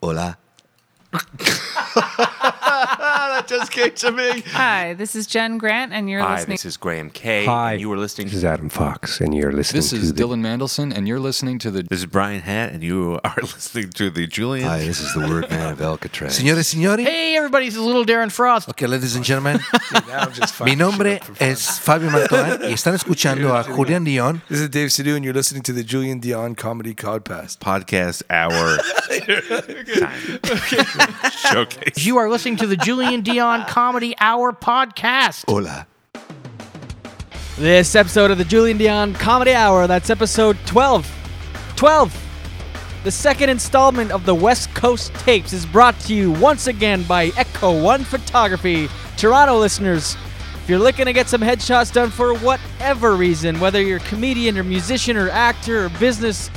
Hola. that just came to me. Hi, this is Jen Grant, and you're listening. Hi, listening. this is Graham K. Hi. And you were listening This to is Adam Fox, and you're listening This to is the Dylan Mandlsohn, and you're listening to the This is Brian Hatt, and you are listening to the Julien. Hi, this is the word man of Alcatraz. Señores, signori. Hey, everybody, this is little Darren Frost. Okay, ladies and gentlemen. Mi nombre es Fabio Mantoan y están escuchando a Julián Dion. This is Dave Sidhu, and you're listening to the Julien Dion Comedy Codcast. podcast hour time. showcase. You are listening to the Julien Dion Comedy Hour podcast. Hola. This episode of the Julien Dion Comedy Hour, that's episode 12. 12! The second installment of the West Coast Tapes is brought to you once again by Echo One Photography. Toronto listeners, if you're looking to get some headshots done for whatever reason, whether you're a comedian or musician or actor or business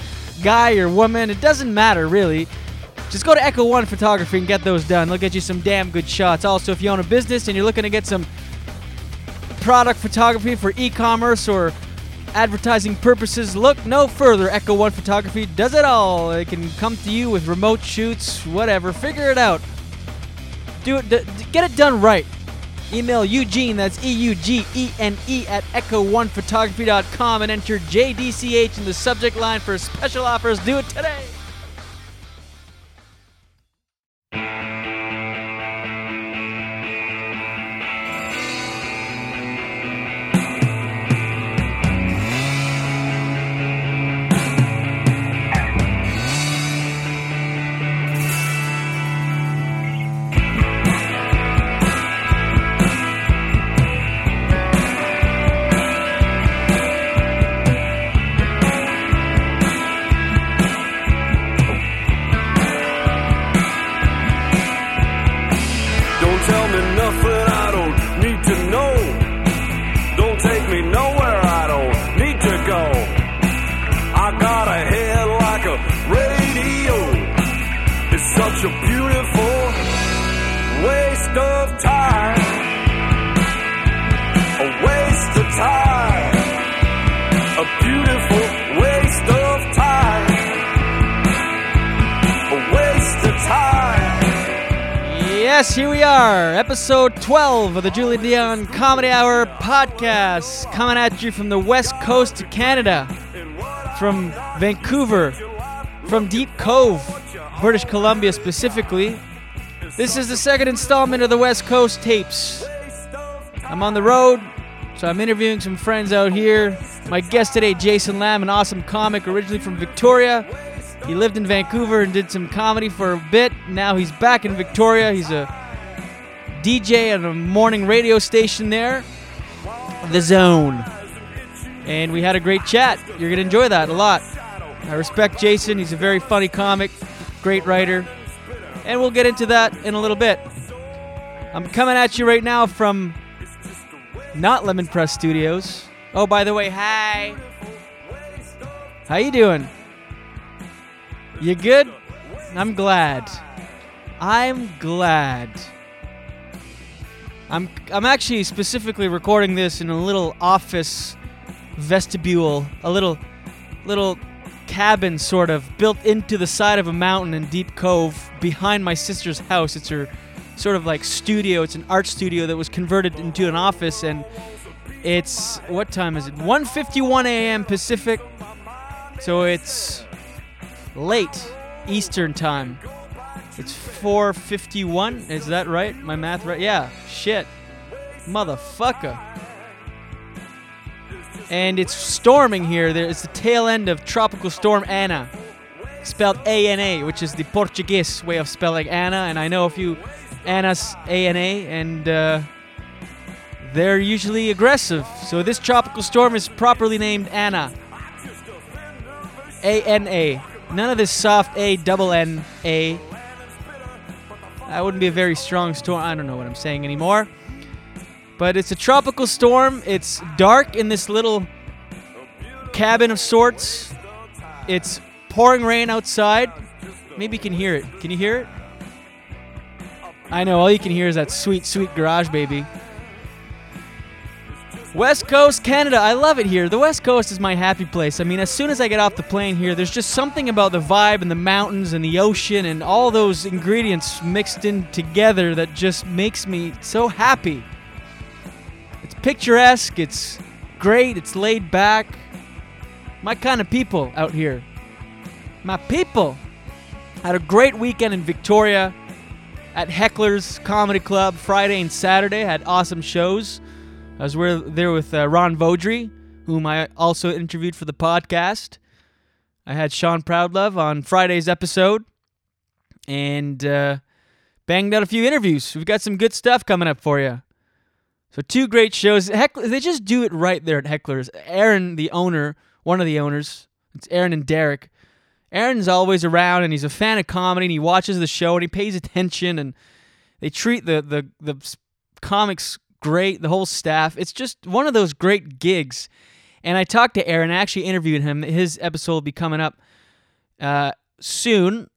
guy or woman, it doesn't matter really. Just go to Echo One Photography and get those done. They'll get you some damn good shots. Also, if you own a business and you're looking to get some product photography for e-commerce or advertising purposes, look no further. Echo One Photography does it all. They can come to you with remote shoots, whatever. Figure it out. Do it. D- get it done right. Email Eugene, that's E U G E N E, at echo1photography.com and enter JDCH in the subject line for special offers. Do it today. Don't Yes, here we are, episode 12 of the Julie Dion Comedy Hour podcast, coming at you from the west coast of Canada, from Vancouver, from Deep Cove, British Columbia specifically. This is the second installment of the West Coast tapes. I'm on the road, so I'm interviewing some friends out here. My guest today, Jason Lamb, an awesome comic originally from Victoria. He lived in Vancouver and did some comedy for a bit. Now he's back in Victoria. He's a DJ at a morning radio station there, The Zone. And we had a great chat. You're going to enjoy that a lot. I respect Jason. He's a very funny comic, great writer. And we'll get into that in a little bit. I'm coming at you right now from not Lemon Press Studios. Oh, by the way, hi. How you doing? You good? I'm glad. I'm glad. I'm I'm actually specifically recording this in a little office vestibule, a little little cabin sort of built into the side of a mountain in Deep Cove behind my sister's house. It's her sort of like studio. It's an art studio that was converted into an office and it's what time is it? 1:51 a.m. Pacific. So it's late Eastern time. It's 4:51. Is that right? My math right? Yeah. Shit. Motherfucker. And it's storming here. There- It's the tail end of Tropical Storm Anna, spelled A-N-A, which is the Portuguese way of spelling Anna. And I know a few Annas A-N-A, and uh, they're usually aggressive. So this tropical storm is properly named Anna. A N A. None of this soft A double N A. That wouldn't be a very strong storm. I don't know what I'm saying anymore. But it's a tropical storm. It's dark in this little cabin of sorts. It's pouring rain outside. Maybe you can hear it. Can you hear it? I know all you can hear is that sweet, sweet garage baby. West Coast, Canada. I love it here. The West Coast is my happy place. I mean, as soon as I get off the plane here, there's just something about the vibe and the mountains and the ocean and all those ingredients mixed in together that just makes me so happy. It's picturesque, it's great, it's laid back. My kind of people out here. My people. Had a great weekend in Victoria at Heckler's Comedy Club Friday and Saturday. Had awesome shows. I was there with uh, Ron Vaudry, whom I also interviewed for the podcast. I had Sean Proudlove on Friday's episode and uh, banged out a few interviews. We've got some good stuff coming up for you. So two great shows. Heck, they just do it right there at Heckler's. Aaron, the owner, one of the owners, it's Aaron and Derek. Aaron's always around and he's a fan of comedy and he watches the show and he pays attention and they treat the the the comics great, the whole staff. It's just one of those great gigs. And I talked to Aaron, I actually interviewed him. His episode will be coming up uh, soon.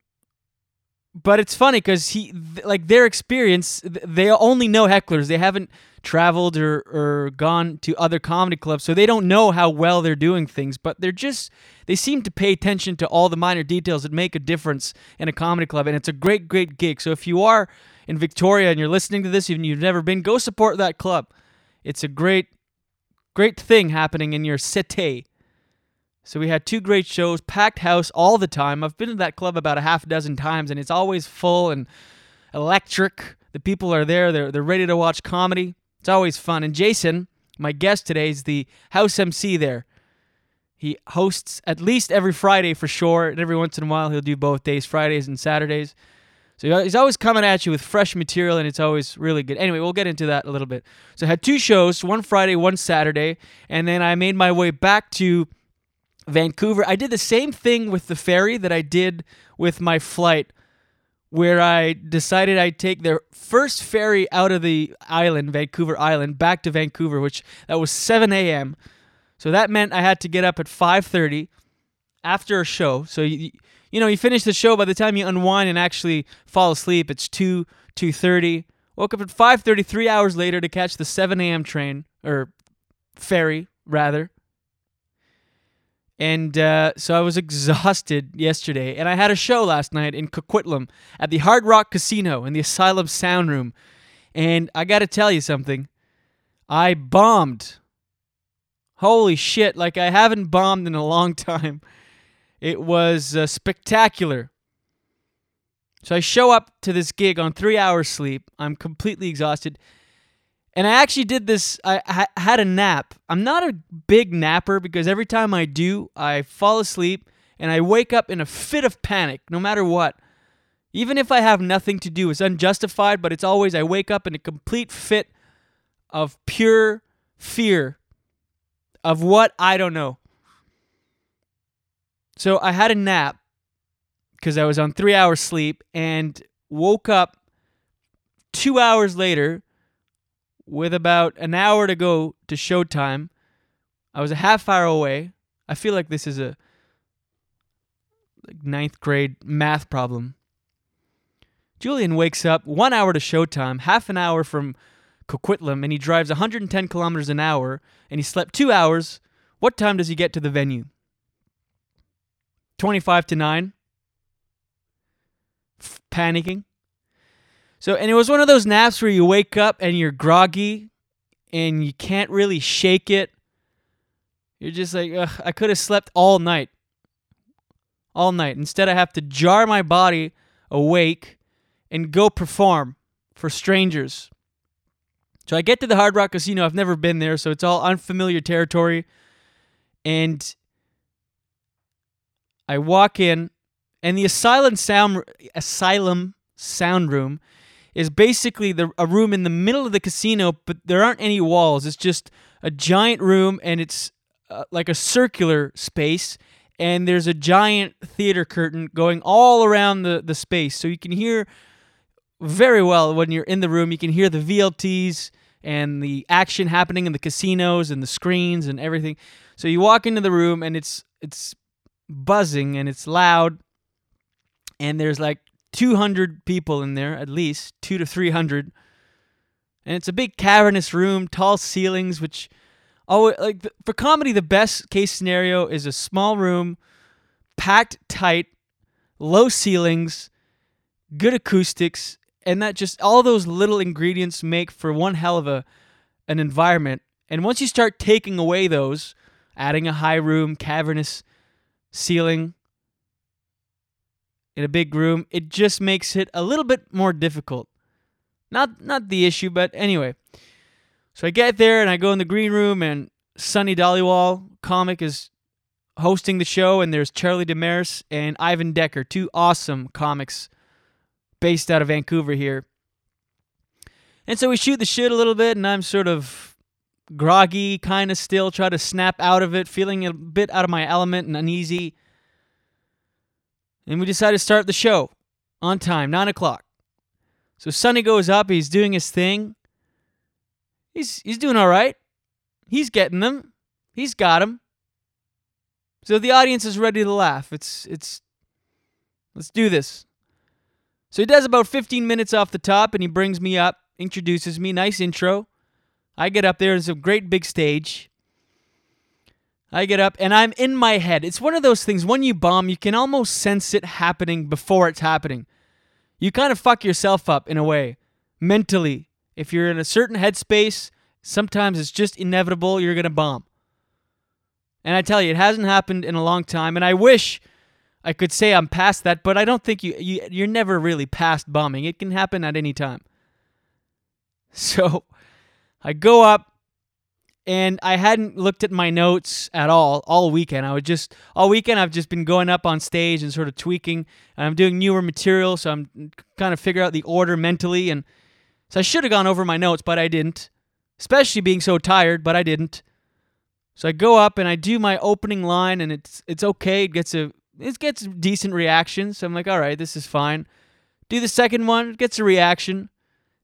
But it's funny because he, th- like their experience, th- they only know hecklers. They haven't traveled or, or gone to other comedy clubs, so they don't know how well they're doing things. But they're just, they seem to pay attention to all the minor details that make a difference in a comedy club. And it's a great, great gig. So if you are in Victoria and you're listening to this, even you've never been, go support that club. It's a great, great thing happening in your city. So we had two great shows, packed house all the time. I've been to that club about a half dozen times, and it's always full and electric. The people are there; they're they're ready to watch comedy. It's always fun. And Jason, my guest today, is the house MC there. He hosts at least every Friday for sure, and every once in a while he'll do both days, Fridays and Saturdays. So he's always coming at you with fresh material, and it's always really good. Anyway, we'll get into that a little bit. So I had two shows, one Friday, one Saturday, and then I made my way back to Vancouver. I did the same thing with the ferry that I did with my flight, where I decided I'd take the first ferry out of the island, Vancouver Island, back to Vancouver, which that was 7 a.m. So that meant I had to get up at 5:30 after a show. So you, you know, you finish the show by the time you unwind and actually fall asleep, it's 2 2:30. Woke up at 5:30 3 hours later to catch the 7 a.m. train or ferry rather. And uh, so I was exhausted yesterday, and I had a show last night in Coquitlam at the Hard Rock Casino in the Asylum Sound Room. And I got to tell you something, I bombed. Holy shit! Like I haven't bombed in a long time. It was uh, spectacular. So I show up to this gig on three hours sleep. I'm completely exhausted. And I actually did this. I, I had a nap. I'm not a big napper because every time I do, I fall asleep and I wake up in a fit of panic, no matter what. Even if I have nothing to do, it's unjustified, but it's always I wake up in a complete fit of pure fear of what I don't know. So I had a nap because I was on three hours sleep and woke up two hours later with about an hour to go to showtime. I was a half hour away. I feel like this is a like ninth grade math problem. Julien wakes up one hour to showtime, half an hour from Coquitlam, and he drives 110 kilometers an hour, and he slept two hours. What time does he get to the venue? 25 to 9. F- panicking. So, and it was one of those naps where you wake up and you're groggy and you can't really shake it. You're just like, I could have slept all night. All night. Instead, I have to jar my body awake and go perform for strangers. So I get to the Hard Rock Casino. I've never been there, so it's all unfamiliar territory. And I walk in, and the Asylum Sound Asylum Sound Room is basically the a room in the middle of the casino, but there aren't any walls. It's just a giant room, and it's uh, like a circular space. And there's a giant theater curtain going all around the, the space, so you can hear very well when you're in the room. You can hear the VLTs and the action happening in the casinos and the screens and everything. So you walk into the room and it's it's buzzing and it's loud and there's like 200 people in there at least, 2 to 300. And it's a big cavernous room, tall ceilings which Oh, like th- for comedy, the best case scenario is a small room, packed tight, low ceilings, good acoustics, and that just all those little ingredients make for one hell of a an environment. And once you start taking away those, adding a high room, cavernous ceiling in a big room, it just makes it a little bit more difficult. Not not the issue, but anyway. So I get there and I go in the green room and Sunee Dhaliwal, comic, is hosting the show, and there's Charlie Demers and Ivan Decker, two awesome comics based out of Vancouver here. And so we shoot the shit a little bit, and I'm sort of groggy, kind of still, try to snap out of it, feeling a bit out of my element and uneasy. And we decide to start the show on time, 9 o'clock. So Sunee goes up, he's doing his thing. He's he's doing all right. He's getting them. He's got them. So the audience is ready to laugh. It's it's let's do this. So he does about 15 minutes off the top and he brings me up, introduces me, nice intro. I get up there, it's a great big stage. I get up and I'm in my head. It's one of those things when you bomb, you can almost sense it happening before it's happening. You kind of fuck yourself up in a way, mentally. If you're in a certain headspace, sometimes it's just inevitable you're going to bomb. And I tell you, it hasn't happened in a long time. And I wish I could say I'm past that, but I don't think you, you you're never really past bombing. It can happen at any time. So I go up and I hadn't looked at my notes at all all weekend. I was just all weekend I've just been going up on stage and sort of tweaking. And I'm doing newer material, so I'm kind of figure out the order mentally. And so I should have gone over my notes, but I didn't. Especially being so tired, but I didn't. So I go up and I do my opening line, and it's it's okay. It gets a it gets decent reaction. So I'm like, all right, this is fine. Do the second one, gets a reaction,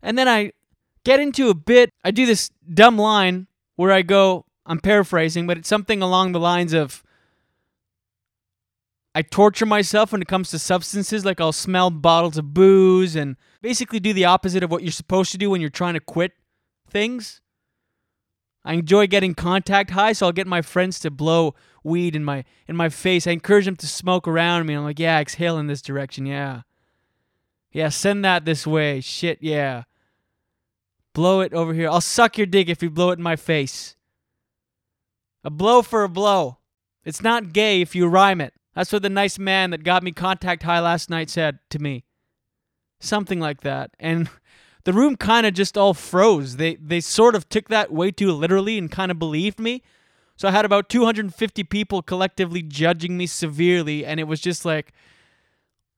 and then I get into a bit. I do this dumb line where I go, I'm paraphrasing, but it's something along the lines of I torture myself when it comes to substances. Like I'll smell bottles of booze and basically do the opposite of what you're supposed to do when you're trying to quit things. I enjoy getting contact high, so I'll get my friends to blow weed in my in my face. I encourage them to smoke around me. I'm like, yeah, exhale in this direction, yeah. Yeah, send that this way. Shit, yeah. Blow it over here. I'll suck your dick if you blow it in my face. A blow for a blow. It's not gay if you rhyme it. That's what the nice man that got me contact high last night said to me. Something like that. And the room kind of just all froze. They they sort of took that way too literally and kind of believed me. So I had about 250 people collectively judging me severely and it was just like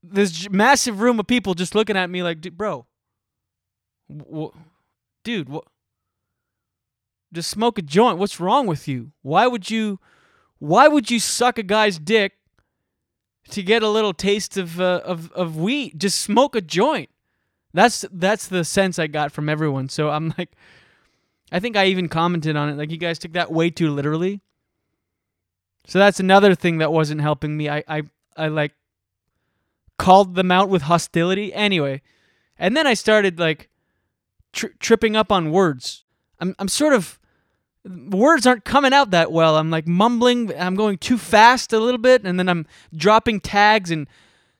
this massive room of people just looking at me like, "Bro, dude, what just smoke a joint. What's wrong with you? Why would you why would you suck a guy's dick to get a little taste of uh, of of weed? Just smoke a joint. That's that's the sense I got from everyone. So I'm like I think I even commented on it like you guys took that way too literally. So that's another thing that wasn't helping me. I I I like called them out with hostility anyway. And then I started like tri- tripping up on words. I'm I'm sort of words aren't coming out that well. I'm like mumbling. I'm going too fast a little bit, and then I'm dropping tags and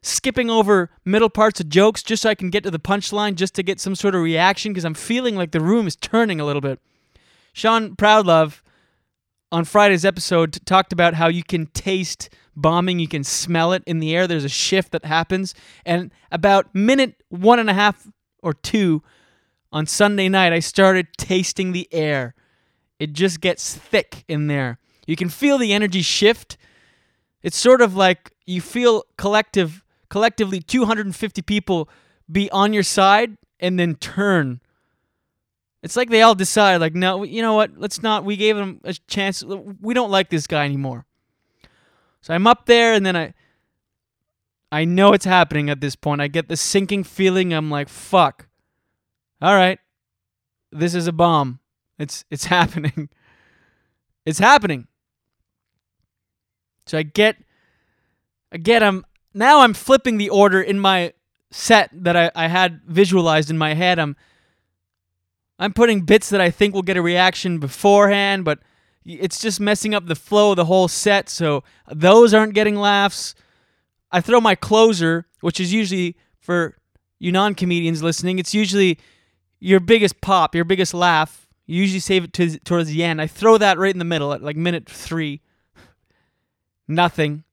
skipping over middle parts of jokes just so I can get to the punchline, just to get some sort of reaction because I'm feeling like the room is turning a little bit. Sean Proudlove on Friday's episode talked about how you can taste bombing, you can smell it in the air. There's a shift that happens, and about minute one and a half or two on Sunday night, I started tasting the air. It just gets thick in there. You can feel the energy shift. It's sort of like you feel collective collectively 250 people be on your side and then turn. It's like they all decide like no, you know what? Let's not we gave him a chance. We don't like this guy anymore. So I'm up there and then I I know it's happening at this point. I get the sinking feeling. I'm like, fuck all right, this is a bomb. It's it's happening. It's happening. So I get I get I'm now I'm flipping the order in my set that I, I had visualized in my head. I'm I'm putting bits that I think will get a reaction beforehand, but it's just messing up the flow of the whole set. So those aren't getting laughs. I throw my closer, which is usually for you non comedians listening, it's usually your biggest pop, your biggest laugh. You usually save it to, towards the end. I throw that right in the middle at like minute three. Nothing.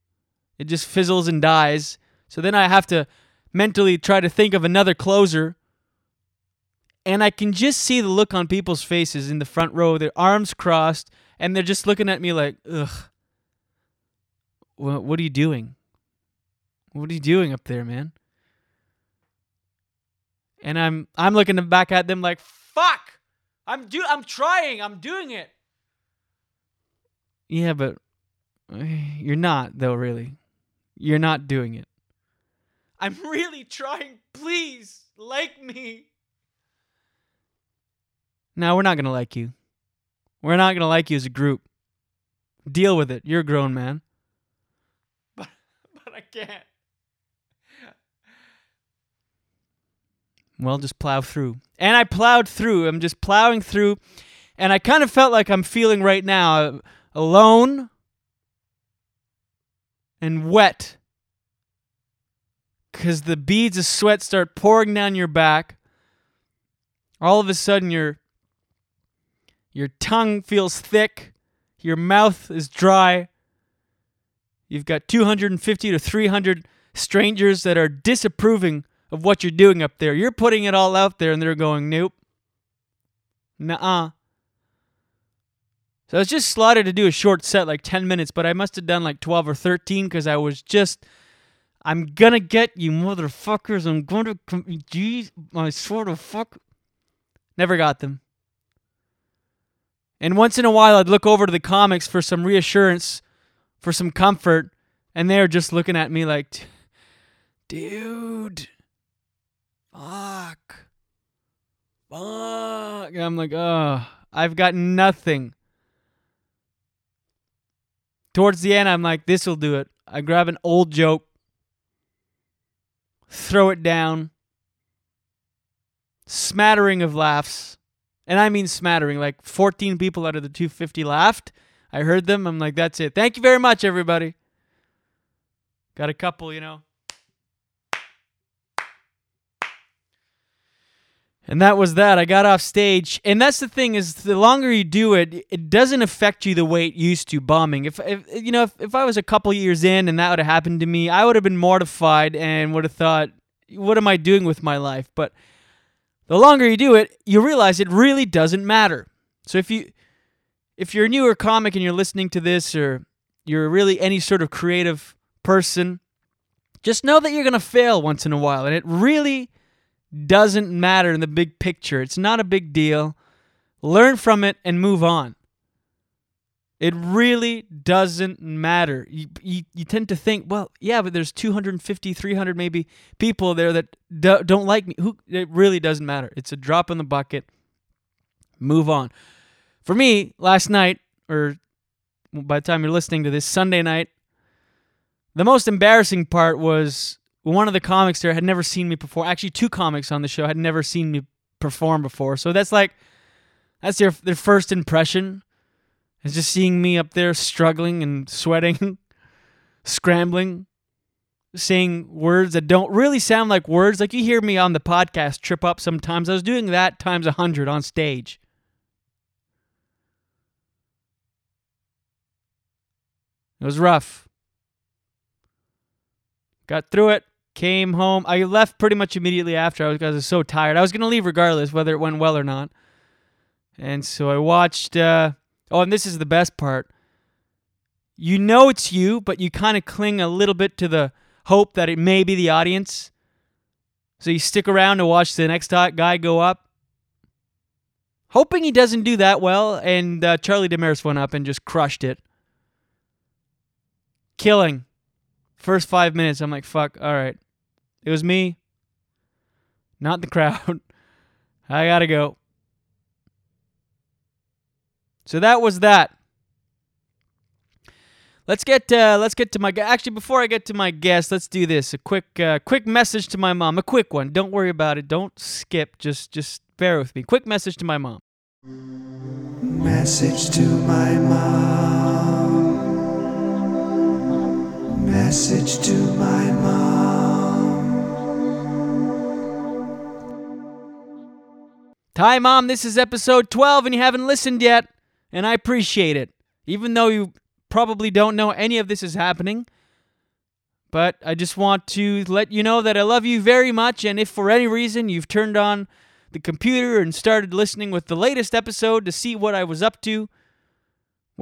It just fizzles and dies. So then I have to mentally try to think of another closer. And I can just see the look on people's faces in the front row, their arms crossed, and they're just looking at me like, ugh. What, what are you doing? What are you doing up there, man? And I'm I'm looking back at them like, fuck! I'm do I'm trying, I'm doing it. Yeah, but you're not though, really. You're not doing it. I'm really trying. Please, like me. No, we're not to like you. We're not to like you as a group. Deal with it. You're a grown man. But, but I can't. Well, just plow through. And I plowed through. I'm just plowing through. And I kind of felt like I'm feeling right now alone and wet because the beads of sweat start pouring down your back. All of a sudden, your your tongue feels thick, your mouth is dry. You've got 250 to 300 strangers that are disapproving of what you're doing up there. You're putting it all out there, and they're going, "Nope, nuh-uh." So I was just slotted to do a short set, like 10 minutes, but I must have done like 12 or 13 because I was just I'm gonna get you, motherfuckers. I'm gonna. Jeez, I swear to fuck. Never got them. And once in a while, I'd look over to the comics for some reassurance, for some comfort, and they're just looking at me like, dude, fuck, fuck. And I'm like, oh, I've got nothing. Towards the end, I'm like, this will do it. I grab an old joke throw it down. Smattering of laughs. And I mean smattering, like 14 people out of the 250 laughed. I heard them. I'm like, that's it. Thank you very much, everybody. Got a couple, you know. And that was that. I got off stage, and that's the thing is, the longer you do it, it doesn't affect you the way it used to. Bombing. If, if you know, if, if I was a couple years in and that would have happened to me, I would have been mortified and would have thought, "What am I doing with my life?" But the longer you do it, you realize it really doesn't matter. So if you if you're a newer comic and you're listening to this, or you're really any sort of creative person, just know that you're gonna fail once in a while, and it really doesn't matter in the big picture. It's not a big deal. Learn from it and move on. It really doesn't matter. You, you, you tend to think, well, yeah, but there's 250, 300 maybe people there that do, don't like me. Who it really doesn't matter. It's a drop in the bucket. Move on. For me, last night or by the time you're listening to this Sunday night, the most embarrassing part was one of the comics there had never seen me before. Actually, two comics on the show had never seen me perform before. So that's like that's their their first impression. Is just seeing me up there struggling and sweating, scrambling, saying words that don't really sound like words. Like you hear me on the podcast trip up sometimes. I was doing that times a hundred on stage. It was rough. Got through it. Came home. I left pretty much immediately after. I was, I was so tired. I was gonna leave regardless, whether it went well or not. And so I watched. Uh, oh, and this is the best part. You know it's you, but you kind of cling a little bit to the hope that it may be the audience. So you stick around to watch the next guy go up, hoping he doesn't do that well. And uh, Charlie Demers went up and just crushed it, killing. First five minutes, I'm like, fuck, all right. It was me, not the crowd. I gotta go. So that was that. Let's get uh, let's get to my actually before I get to my guest, let's do this. A quick uh, quick message to my mom. A quick one. Don't worry about it. Don't skip. Just just bear with me. Quick message to my mom. Message to my mom. Message to my mom. Hi, Mom. This is episode 12, and you haven't listened yet, and I appreciate it. Even though you probably don't know any of this is happening. But I just want to let you know that I love you very much, and if for any reason you've turned on the computer and started listening with the latest episode to see what I was up to,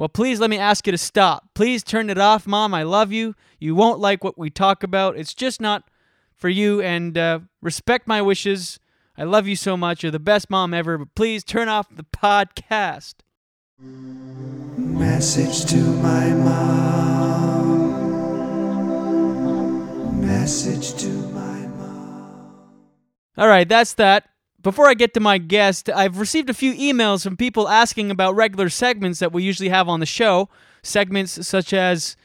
well, please let me ask you to stop. Please turn it off, Mom. I love you. You won't like what we talk about. It's just not for you, and uh, respect my wishes. I love you so much. You're the best mom ever, but please turn off the podcast. Message to my mom. Message to my mom. All right, that's that. Before I get to my guest, I've received a few emails from people asking about regular segments that we usually have on the show. Segments such as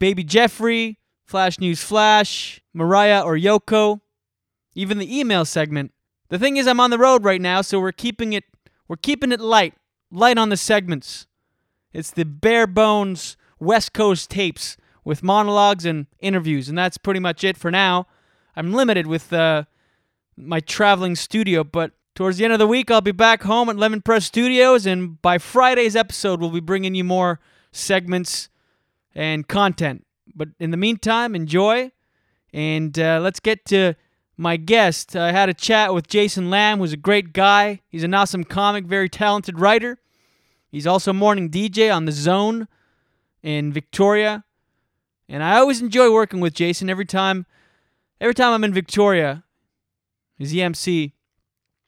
Baby Jeffrey, Flash News Flash, Mariah or Yoko, even the email segment. The thing is I'm on the road right now, so we're keeping it we're keeping it light, light on the segments. It's the bare bones West Coast tapes with monologues and interviews, and that's pretty much it for now. I'm limited with uh, my traveling studio, but towards the end of the week, I'll be back home at Lemon Press Studios, and by Friday's episode, we'll be bringing you more segments and content. But in the meantime, enjoy, and uh, let's get to my guest. I had a chat with Jason Lamb, who's a great guy. He's an awesome comic, very talented writer. He's also morning DJ on the Zone in Victoria, and I always enjoy working with Jason. Every time, every time I'm in Victoria, his EMC,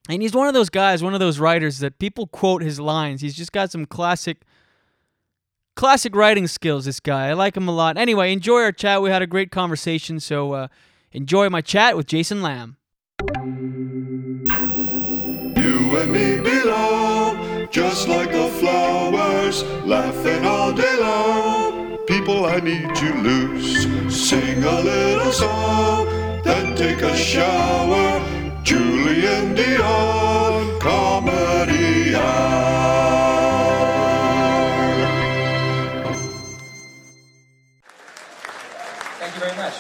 and he's one of those guys, one of those writers that people quote his lines. He's just got some classic, classic writing skills. This guy, I like him a lot. Anyway, enjoy our chat. We had a great conversation, so uh, enjoy my chat with Jason Lamb. You and me belong, just like the flowers, laughing all day long. People, I need to lose. Sing a little song, then take a shower. Julien Dion, comedy hour. Thank you very much.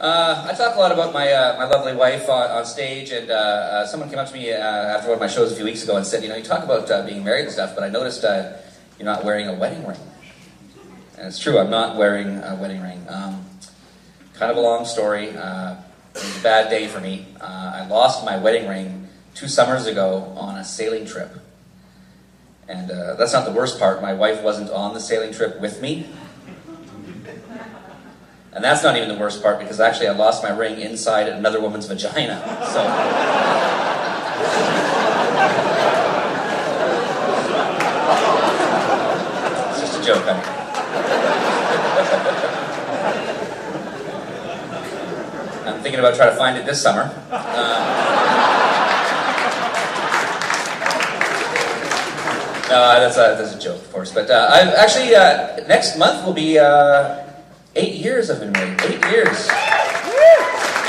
Uh, I talk a lot about my uh, my lovely wife on, on stage, and uh, uh, someone came up to me uh, after one of my shows a few weeks ago and said, you know, you talk about uh, being married and stuff, but I noticed you're not wearing a wedding ring. And it's true, I'm not wearing a wedding ring. Um, kind of a long story. It was a bad day for me. Uh, I lost my wedding ring two summers ago on a sailing trip. And uh, that's not the worst part. My wife wasn't on the sailing trip with me. And that's not even the worst part because actually I lost my ring inside another woman's vagina. So. It's just a joke. I'm thinking about trying to find it this summer. Uh, no, that's a, that's a joke, of course. But uh, I've actually, uh, next month will be uh, eight years I've been married. Eight years.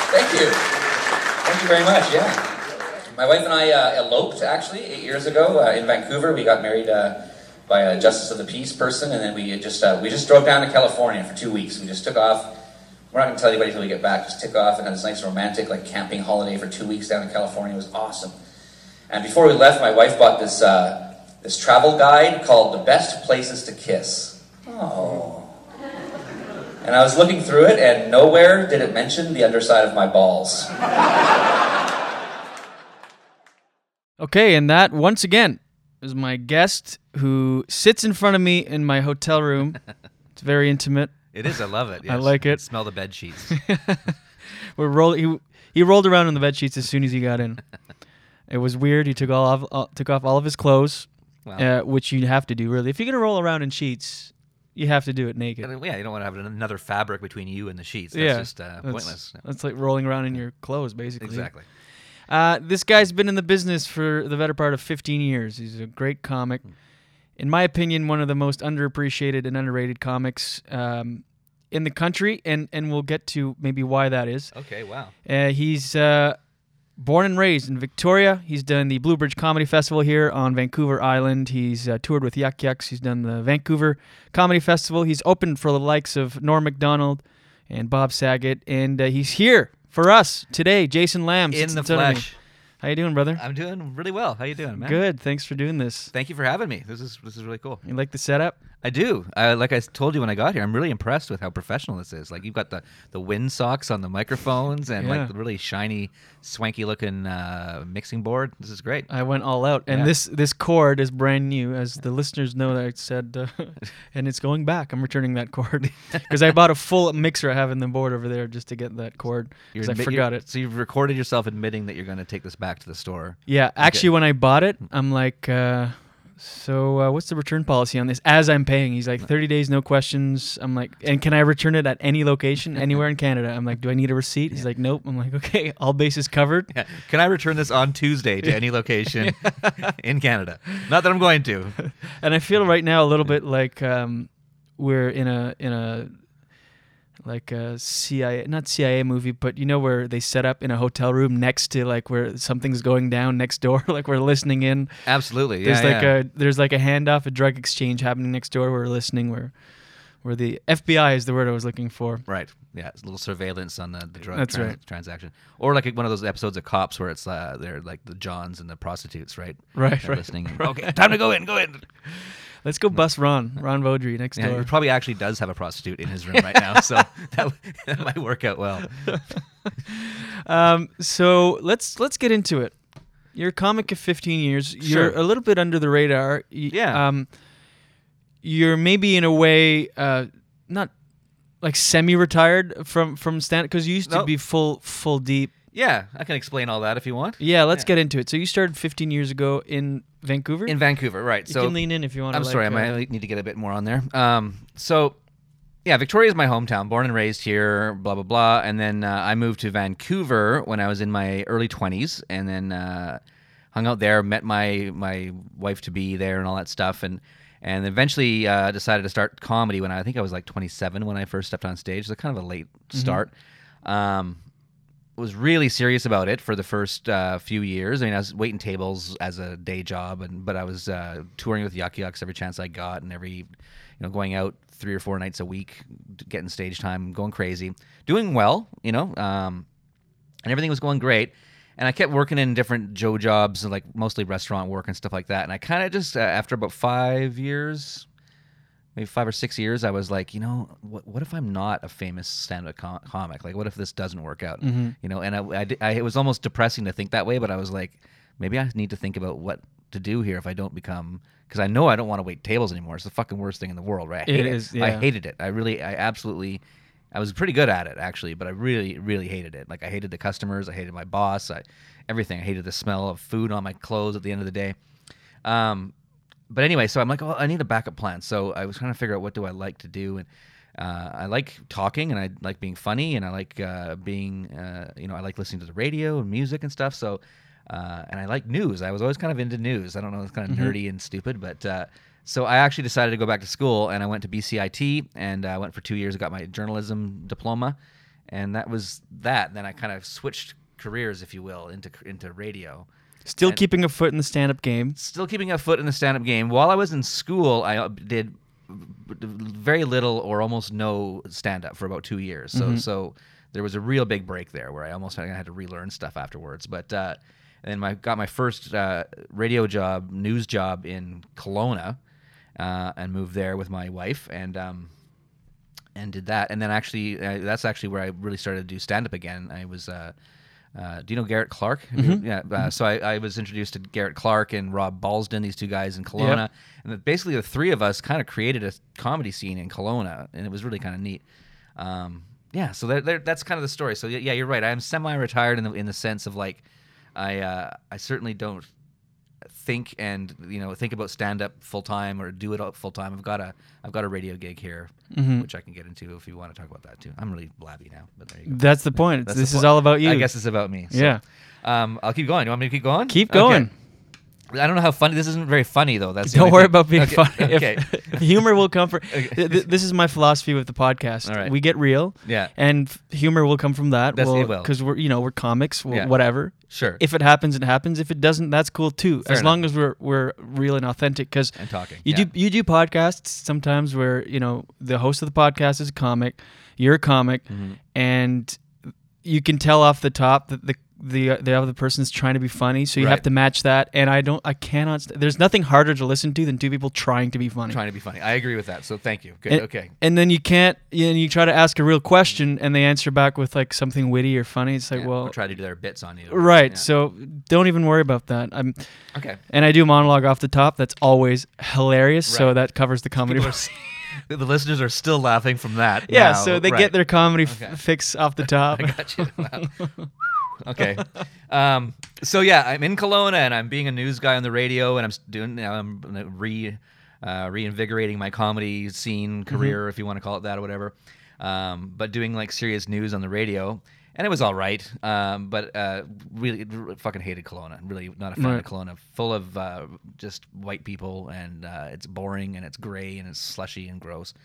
Thank you. Thank you very much, yeah. My wife and I uh, eloped, actually, eight years ago uh, in Vancouver. We got married uh, by a Justice of the Peace person, and then we just, uh, we just drove down to California for two weeks. We just took off. We're not going to tell anybody until we get back. Just took off and had this nice romantic, like, camping holiday for two weeks down in California. It was awesome. And before we left, my wife bought this, uh, this travel guide called The Best Places to Kiss. Oh. And I was looking through it, and nowhere did it mention the underside of my balls. Okay, and that once again is my guest who sits in front of me in my hotel room. It's very intimate. It is. I love it. I like it. Smell the bed sheets. We're roll- he, he rolled around in the bed sheets as soon as he got in. It was weird. He took all of, uh, took off all of his clothes, Wow. uh, which you have to do really. If you're gonna roll around in sheets, you have to do it naked. And, yeah, you don't want to have another fabric between you and the sheets. That's yeah, just uh, that's- pointless. That's like rolling around in your clothes, basically. Exactly. Uh, this guy's been in the business for the better part of 15 years. He's a great comic. Hmm. In my opinion, one of the most underappreciated and underrated comics um, in the country, and, and we'll get to maybe why that is. Okay, wow. Uh, he's uh, born and raised in Victoria. He's done the Blue Bridge Comedy Festival here on Vancouver Island. He's uh, toured with Yuk Yuk's. He's done the Vancouver Comedy Festival. He's opened for the likes of Norm Macdonald and Bob Saget, and uh, he's here for us today. Jason Lamb In the flesh. How you doing, brother? I'm doing really well. How you doing, man? Good. Thanks for doing this. Thank you for having me. This is this is really cool. You like the setup? I do. I, like I told you when I got here, I'm really impressed with how professional this is. Like you've got the the wind socks on the microphones and Yeah. like the really shiny, swanky looking uh, mixing board. This is great. I went all out, and Yeah. this this cord is brand new, as the listeners know. That I said, uh, and it's going back. I'm returning that cord because I bought a full mixer I have in the board over there just to get that cord because I admit- forgot it. So you've recorded yourself admitting that you're going to take this back to the store. Yeah, actually, when I bought it, I'm like, uh, so uh, what's the return policy on this? As I'm paying, he's like, 30 days, no questions. I'm like, and can I return it at any location, anywhere in Canada? I'm like, do I need a receipt? He's like, nope. I'm like, okay, all bases covered. Yeah. Can I return this on Tuesday to any location in Canada? Not that I'm going to. and I feel right now a little bit like um, we're in a in a like a CIA, not CIA movie, but you know where they set up in a hotel room next to like where something's going down next door, like we're listening in. Absolutely. There's yeah, like yeah. a there's like a handoff, a drug exchange happening next door. We're listening. Where where the FBI is the word I was looking for. Right. Yeah, it's a little surveillance on the, the drug That's right. transaction, or like one of those episodes of Cops where it's uh, they're like the Johns and the prostitutes, right? Right, They're right, Listening. and, right. Okay, time to go in. Go in. Let's go bust Ron, Ron Vaudry next Yeah, door. he probably actually does have a prostitute in his room right now, so that, that might work out well. um, so let's let's get into it. You're a comic of 15 years. You're Sure. a little bit under the radar. Y- Yeah. Um, you're maybe in a way uh, not like semi-retired from from stand because you used to be full full deep. Yeah, I can explain all that if you want. Yeah, let's Yeah. get into it. So you started 15 years ago in Vancouver. In Vancouver, right? You so can lean in if you want. I'm to sorry, like, I uh, might need to get a bit more on there. Um, so yeah, Victoria is my hometown, born and raised here, blah blah blah, and then uh, I moved to Vancouver when I was in my early 20s, and then uh, hung out there, met my my wife to be there, and all that stuff, and and eventually uh, decided to start comedy when I, I think I was like 27 when I first stepped on stage. So kind of a late Mm-hmm. start. Um, was really serious about it for the first uh, few years. I mean, I was waiting tables as a day job, and but I was uh, touring with Yuk Yuk's every chance I got, and every you know going out three or four nights a week, getting stage time, going crazy, doing well, you know, um, and everything was going great. And I kept working in different Joe jobs, like mostly restaurant work and stuff like that. And I kind of just uh, after about five years, maybe five or six years, I was like, you know, what, what if I'm not a famous stand-up com- comic? Like, what if this doesn't work out? Mhm. You know, and I, I, I- it was almost depressing to think that way, but I was like, maybe I need to think about what to do here if I don't become, because I know I don't want to wait tables anymore. It's the fucking worst thing in the world, right? I It is, I hated it. I really, I absolutely, I was pretty good at it actually, but I really, really hated it. Like I hated the customers, I hated my boss, I, everything. I hated the smell of food on my clothes at the end of the day. Um, but anyway, so I'm like, well, I need a backup plan. So I was trying to figure out what do I like to do, and uh, I like talking, and I like being funny, and I like uh, being, uh, you know, I like listening to the radio and music and stuff. So, uh, and I like news. I was always kind of into news. I don't know, it's kind of Mhm. nerdy and stupid, but uh, so I actually decided to go back to school, and I went to BCIT, and I went for two years. I got my journalism diploma, and that was that. Then I kind of switched careers, if you will, into into radio. Still And- keeping a foot in the stand-up game. still keeping a foot in the stand-up game. While I was in school, I uh, did very little or almost no stand-up for about two years. So Mhm. so there was a real big break there where I almost had, to relearn stuff afterwards. But uh, and then my got my first uh, radio job, news job in Kelowna, uh, and moved there with my wife and. Um, and did that, and then actually, uh, that's actually where I really started to do stand up again. I was, uh, do you know Garrett Clark? Mhm. Yeah. Uh, so I, I was introduced to Garrett Clark and Rob Balsden, these two guys in Kelowna, and that basically the three of us kind of created a comedy scene in Kelowna, and it was really kind of neat. Um, yeah. So there, there, that's kind of the story. So yeah, yeah, you're right. I am semi-retired in the in the sense of like, I uh, I certainly don't think and you know think about stand up full time or do it full time. I've got a I've got a radio gig here, Mhm. which I can get into if you want to talk about that too. I'm really blabby now, but there you go. That's the point. That's the this is point. all about you. I guess it's about me. So, Yeah. Um, I'll keep going. You want me to keep going? Keep Okay. I don't know how funny. This isn't very funny though. That's Don't worry thing. about being Okay, funny. Okay. if humor will come from. th- this is my philosophy with the podcast. All right. We get real. Yeah. And f- humor will come from that. That's- it will. Because we're you know we're comics. We'll, Yeah. Whatever. Sure. If it happens, it happens. If it doesn't, that's cool too. Fair as enough. long as we're we're real and authentic. Because And talking, You yeah. do you do podcasts sometimes where you know the host of the podcast is a comic, you're a comic, Mm-hmm. and you can tell off the top that the the the other person's trying to be funny, so you have to match that. And I don't, I cannot. St- there's nothing harder to listen to than two people trying to be funny. Trying to be funny. I agree with that. So thank you. Good. And, okay. And then you can't. You, know, you try to ask a real question, and they answer back with like something witty or funny. It's like, Yeah, well, try to do their bits on you. right. Yeah. So don't even worry about that. I'm Okay. And I do monologue off the top. That's always hilarious. So that covers the comedy. People are s- the listeners are still laughing from that. yeah. now. So they Right. get their comedy f- fix off the top. I got you. Wow. okay. Um, so yeah, I'm in Kelowna and I'm being a news guy on the radio and I'm doing now I'm re uh, reinvigorating my comedy scene Mm-hmm. career, if you want to call it that or whatever. Um, but doing like serious news on the radio. And it was all right, um, but uh, really, r- fucking hated Kelowna. Really not a fan Right. of Kelowna. Full of uh, just white people, and uh, it's boring, and it's gray, and it's slushy and gross.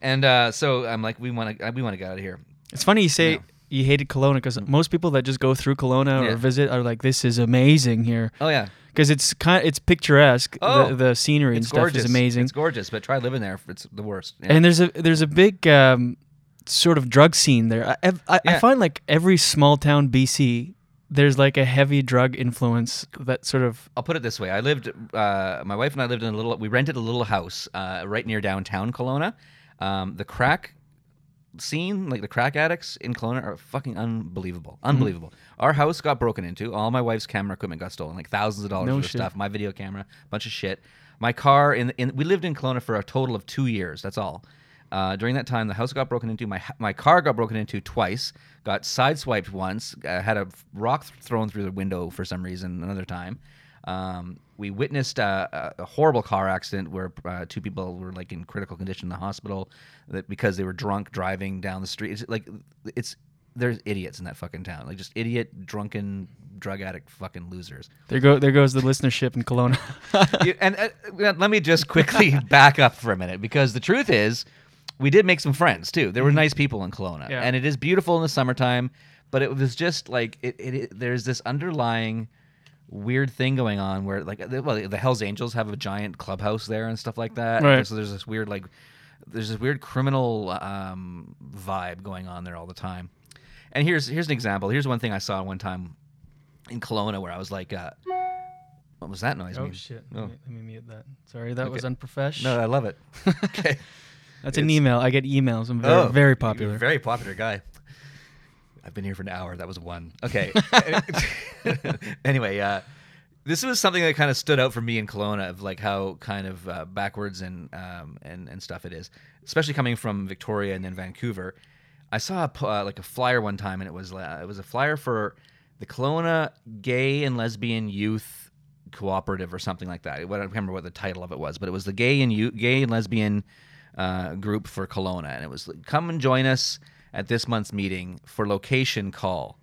And uh, so I'm like, we want to, we want to get out of here. It's funny you say you hated Kelowna because most people that just go through Kelowna Yeah. or visit are like, "This is amazing here." Oh yeah. Because it's kind, it's picturesque. Oh, the, the scenery and stuff gorgeous. is amazing. It's gorgeous, but try living there. It's the worst. Yeah. And there's a there's a big um, sort of drug scene there. I, I, I find like every small town BC, there's like a heavy drug influence that sort of I'll put it this way: I lived, uh, my wife and I lived in a little. We rented a little house uh, right near downtown Kelowna. Um, the crack scene, like the crack addicts in Kelowna, are fucking unbelievable. Mm-hmm. Unbelievable. Our house got broken into. All my wife's camera equipment got stolen, like thousands of dollars No worth of stuff. My video camera, bunch of shit. My car. In, in we lived in Kelowna for a total of two years. That's all. Uh, during that time, the house got broken into. My my car got broken into twice. Got sideswiped once. Uh, had a rock th- thrown through the window for some reason. Another time. Um, we witnessed a, a horrible car accident where uh, two people were like in critical condition in the hospital that because they were drunk driving down the street. It's like it's there's idiots in that fucking town, like just idiot, drunken, drug addict, fucking losers. there go there goes the listenership in Kelowna. You- and uh, let me just quickly back up for a minute because the truth is, we did make some friends too. There were nice people in Kelowna, Yeah. and it is beautiful in the summertime. But it was just like it, it, it- There's this underlying weird thing going on where like the- well the Hell's Angels have a giant clubhouse there and stuff like that. Right. So there's this weird like there's this weird criminal um, vibe going on there all the time. And here's here's an example. Here's one thing I saw one time in Kelowna where I was like, uh, what was that noise? oh mean? shit! Oh. Let, me, let me mute that. Sorry, that was unprofessional. No, I love it. okay. That's an email. I get emails. I'm very, Oh, very popular. Very popular guy. I've been here for an hour. That was one. Okay. anyway, uh, this was something that kind of stood out for me in Kelowna of like how kind of uh, backwards and um, and and stuff it is, especially coming from Victoria and then Vancouver. I saw a, uh, like a flyer one time, and it was uh, it was a flyer for the Kelowna Gay and Lesbian Youth Cooperative or something like that. I don't remember what the title of it was, but it was the Gay and you- Gay and Lesbian uh, group for Kelowna, and it was like, come and join us at this month's meeting for location call.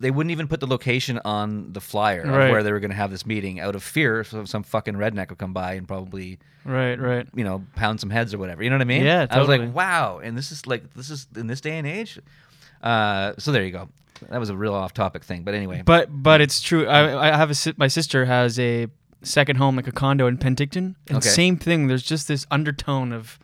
They wouldn't even put the location on the flyer of where they were going to have this meeting out of fear so some fucking redneck would come by and probably Right, right. you know pound some heads or whatever. You know what I mean? Yeah, I was like, wow, and this is like this is in this day and age. Uh, so there you go. That was a real off-topic thing, but anyway. But but it's true. I I have a my sister has a second home like a condo in Penticton, and Okay. same thing. There's just this undertone of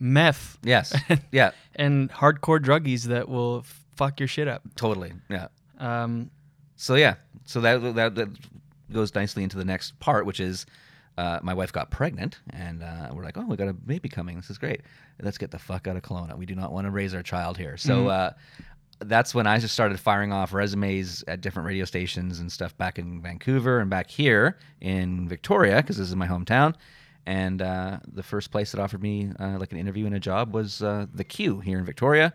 meth. Yes. Yeah. and hardcore druggies that will fuck your shit up. Totally. Yeah. Um, So yeah, so that that, that goes nicely into the next part, which is uh, my wife got pregnant, and uh, we're like, oh, we got a baby coming. This is great. Let's get the fuck out of Kelowna. We do not want to raise our child here. So. Mhm. Uh, that's when I just started firing off resumes at different radio stations and stuff back in Vancouver and back here in Victoria because this is my hometown. And uh, the first place that offered me uh, like an interview and a job was uh, the Q here in Victoria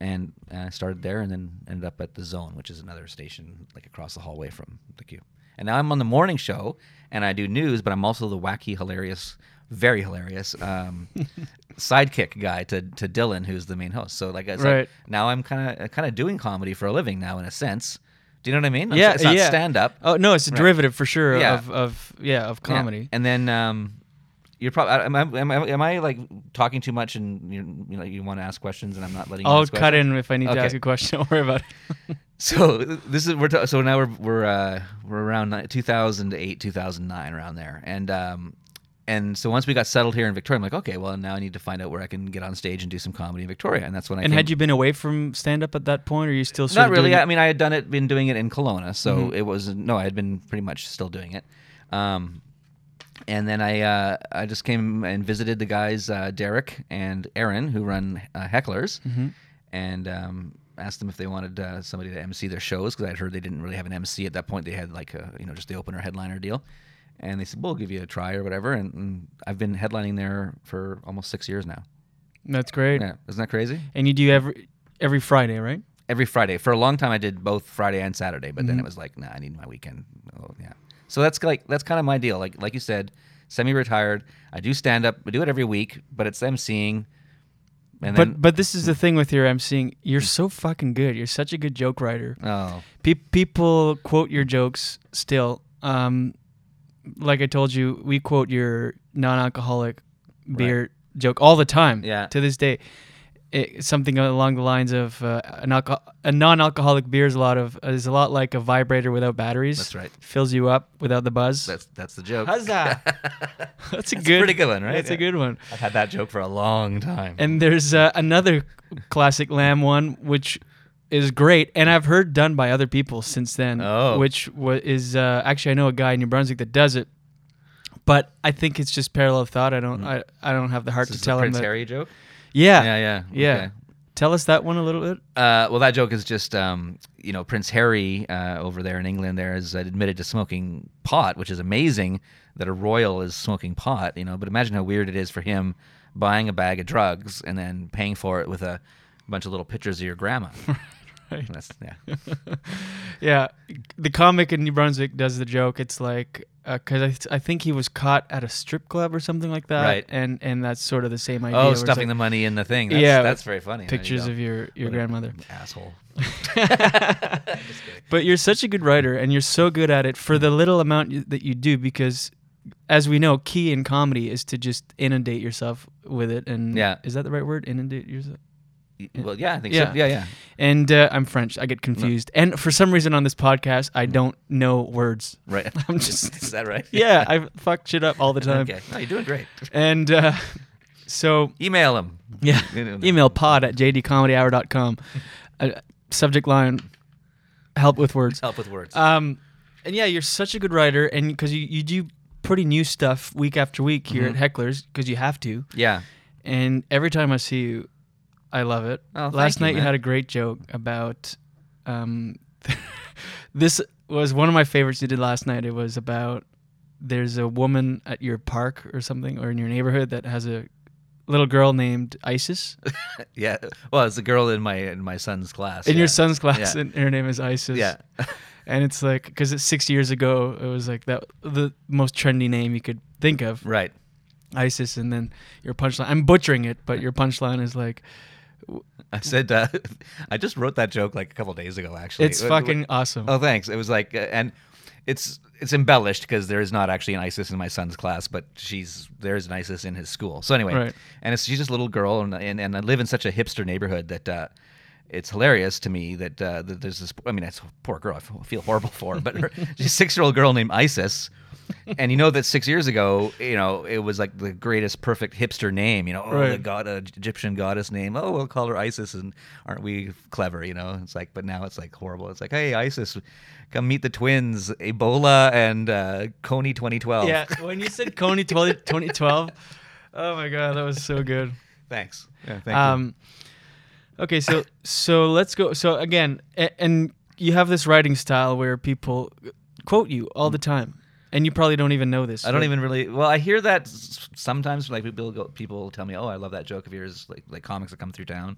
and I started there and then ended up at the Zone, which is another station like across the hallway from the Q. And now I'm on the morning show and I do news, but I'm also the wacky, hilarious, very hilarious um, sidekick guy to, to Dylan, who's the main host. So like, like Right. now I'm kind of kind of doing comedy for a living now in a sense. Do you know what I mean? yeah, it's not yeah. stand up. Oh no, it's a Right. derivative for sure Yeah. of of yeah of comedy. And then um, you're probably am I, am, I, am I like talking too much and you, you know you want to ask questions and I'm not letting you I'll cut questions? in if I need to ask a question. Don't worry about it. So this is we're ta- so now we're we're uh, we're around 2008 2009 around there and um and so once we got settled here in Victoria I'm like okay well now I need to find out where I can get on stage and do some comedy in Victoria and that's when I And came- had you been away from stand up at that point, or are you still not really I mean I had done it been doing it in Kelowna so Mhm. it was no I had been pretty much still doing it um and then I uh, I just came and visited the guys uh, Derek and Aaron who run uh, Hecklers Mhm. and um, asked them if they wanted uh, somebody to MC their shows because I'd heard they didn't really have an MC at that point. They had like a, you know just the opener headliner deal, and they said we'll give you a try or whatever. And, and I've been headlining there for almost six years now. That's great. Yeah, isn't that crazy? And you do every every Friday, right? Every Friday for a long time I did both Friday and Saturday, but then Mhm. it was like nah I need my weekend. Oh yeah, so that's like that's kind of my deal. Like like you said, semi-retired. I do stand up. I do it every week, but it's MCing. And but then, but this is the thing with your emceeing. You're so fucking good. You're such a good joke writer. Oh. Pe- people quote your jokes still. Um, like I told you, we quote your non-alcoholic beer joke all the time. Yeah. To this day, it, something along the lines of uh, an alco- a non-alcoholic beer is a lot of is a lot like a vibrator without batteries. That's right. Fills you up without the buzz. That's that's the joke. Huzzah! That's a That's a good, pretty good one, right? That's a good one. I've had that joke for a long time. And there's uh, another classic Lamb one, which is great, and I've heard done by other people since then. Oh. Which wa- is uh, actually I know a guy in New Brunswick that does it, but I think it's just parallel thought. I don't I, I don't have the heart Mm. This to is the tell him Prince that. Harry joke? Yeah, Yeah, yeah, yeah. okay. Tell us that one a little bit. Uh, well, that joke is just, um, you know, Prince Harry uh, over there in England there is admitted to smoking pot, which is amazing that a royal is smoking pot, you know. But imagine how weird it is for him buying a bag of drugs and then paying for it with a bunch of little pictures of your grandma. Right. That's, yeah. yeah, the comic in New Brunswick does the joke. It's like Uh, because I, th- I think he was caught at a strip club or something like that, Right. And and that's sort of the same idea. Oh, stuffing like- the money in the thing. That's- yeah, that's very funny. There you Pictures of your your What grandmother. asshole. but you're such a good writer, and you're so good at it for the little amount you, that you do. Because, as we know, key in comedy is to just inundate yourself with it. And Yeah. is that the right word? Inundate yourself. Well, yeah, I think so. Yeah, yeah. And uh, I'm French. I get confused. And for some reason on this podcast, I don't know words. Right. I'm just. Is that right? Yeah, I fuck shit up all the time. Okay. No, you're doing great. And uh, so. Email him. Yeah. Email pod at jdcomedyhour.com. Uh, subject line help with words. Help with words. Um, and yeah, you're such a good writer, and because you, you do pretty new stuff week after week here Mhm. at Hecklers, because you have to. Yeah. And every time I see you, I love it. Oh, Last you, night you had a great joke about. Um, this was one of my favorites you did last night. It was about there's a woman at your park or something, or in your neighborhood that has a little girl named Isis. yeah. Well, it's a girl in my in my son's class. in yeah. your son's class, Yeah. and her name is Isis. Yeah. and it's like because it's six years ago, it was like that the most trendy name you could think of. Right. Isis, and then your punchline. I'm butchering it, but your punchline is like, I said uh, I just wrote that joke like a couple days ago. Actually, It's fucking awesome. Oh, thanks. It was like, uh, and it's it's embellished because there is not actually an ISIS in my son's class, but she's there's an ISIS in his school. So anyway, Right. and it's she's just a little girl, and and, and I live in such a hipster neighborhood that. Uh, it's hilarious to me that, uh, that there's this. I mean, that's a poor girl. I feel horrible for her, but her, she's a six-year-old girl named Isis, and you know that six years ago, you know, it was like the greatest, perfect hipster name. You know, oh, the Right. god, uh, Egyptian goddess name. Oh, we'll call her Isis, and aren't we clever? You know, it's like, but now it's like horrible. It's like, hey, Isis, come meet the twins, Ebola and uh, Kony 2012. yeah. When you said Kony 20, 2012, oh my god, that was so good. Thanks. Yeah, thank you. Okay, so so let's go. So again, a- and you have this writing style where people quote you all the time, and you probably don't even know this. I don't but- even really. Well, I hear that s- sometimes. Like people go, people tell me, "Oh, I love that joke of yours." Like like comics that come through town.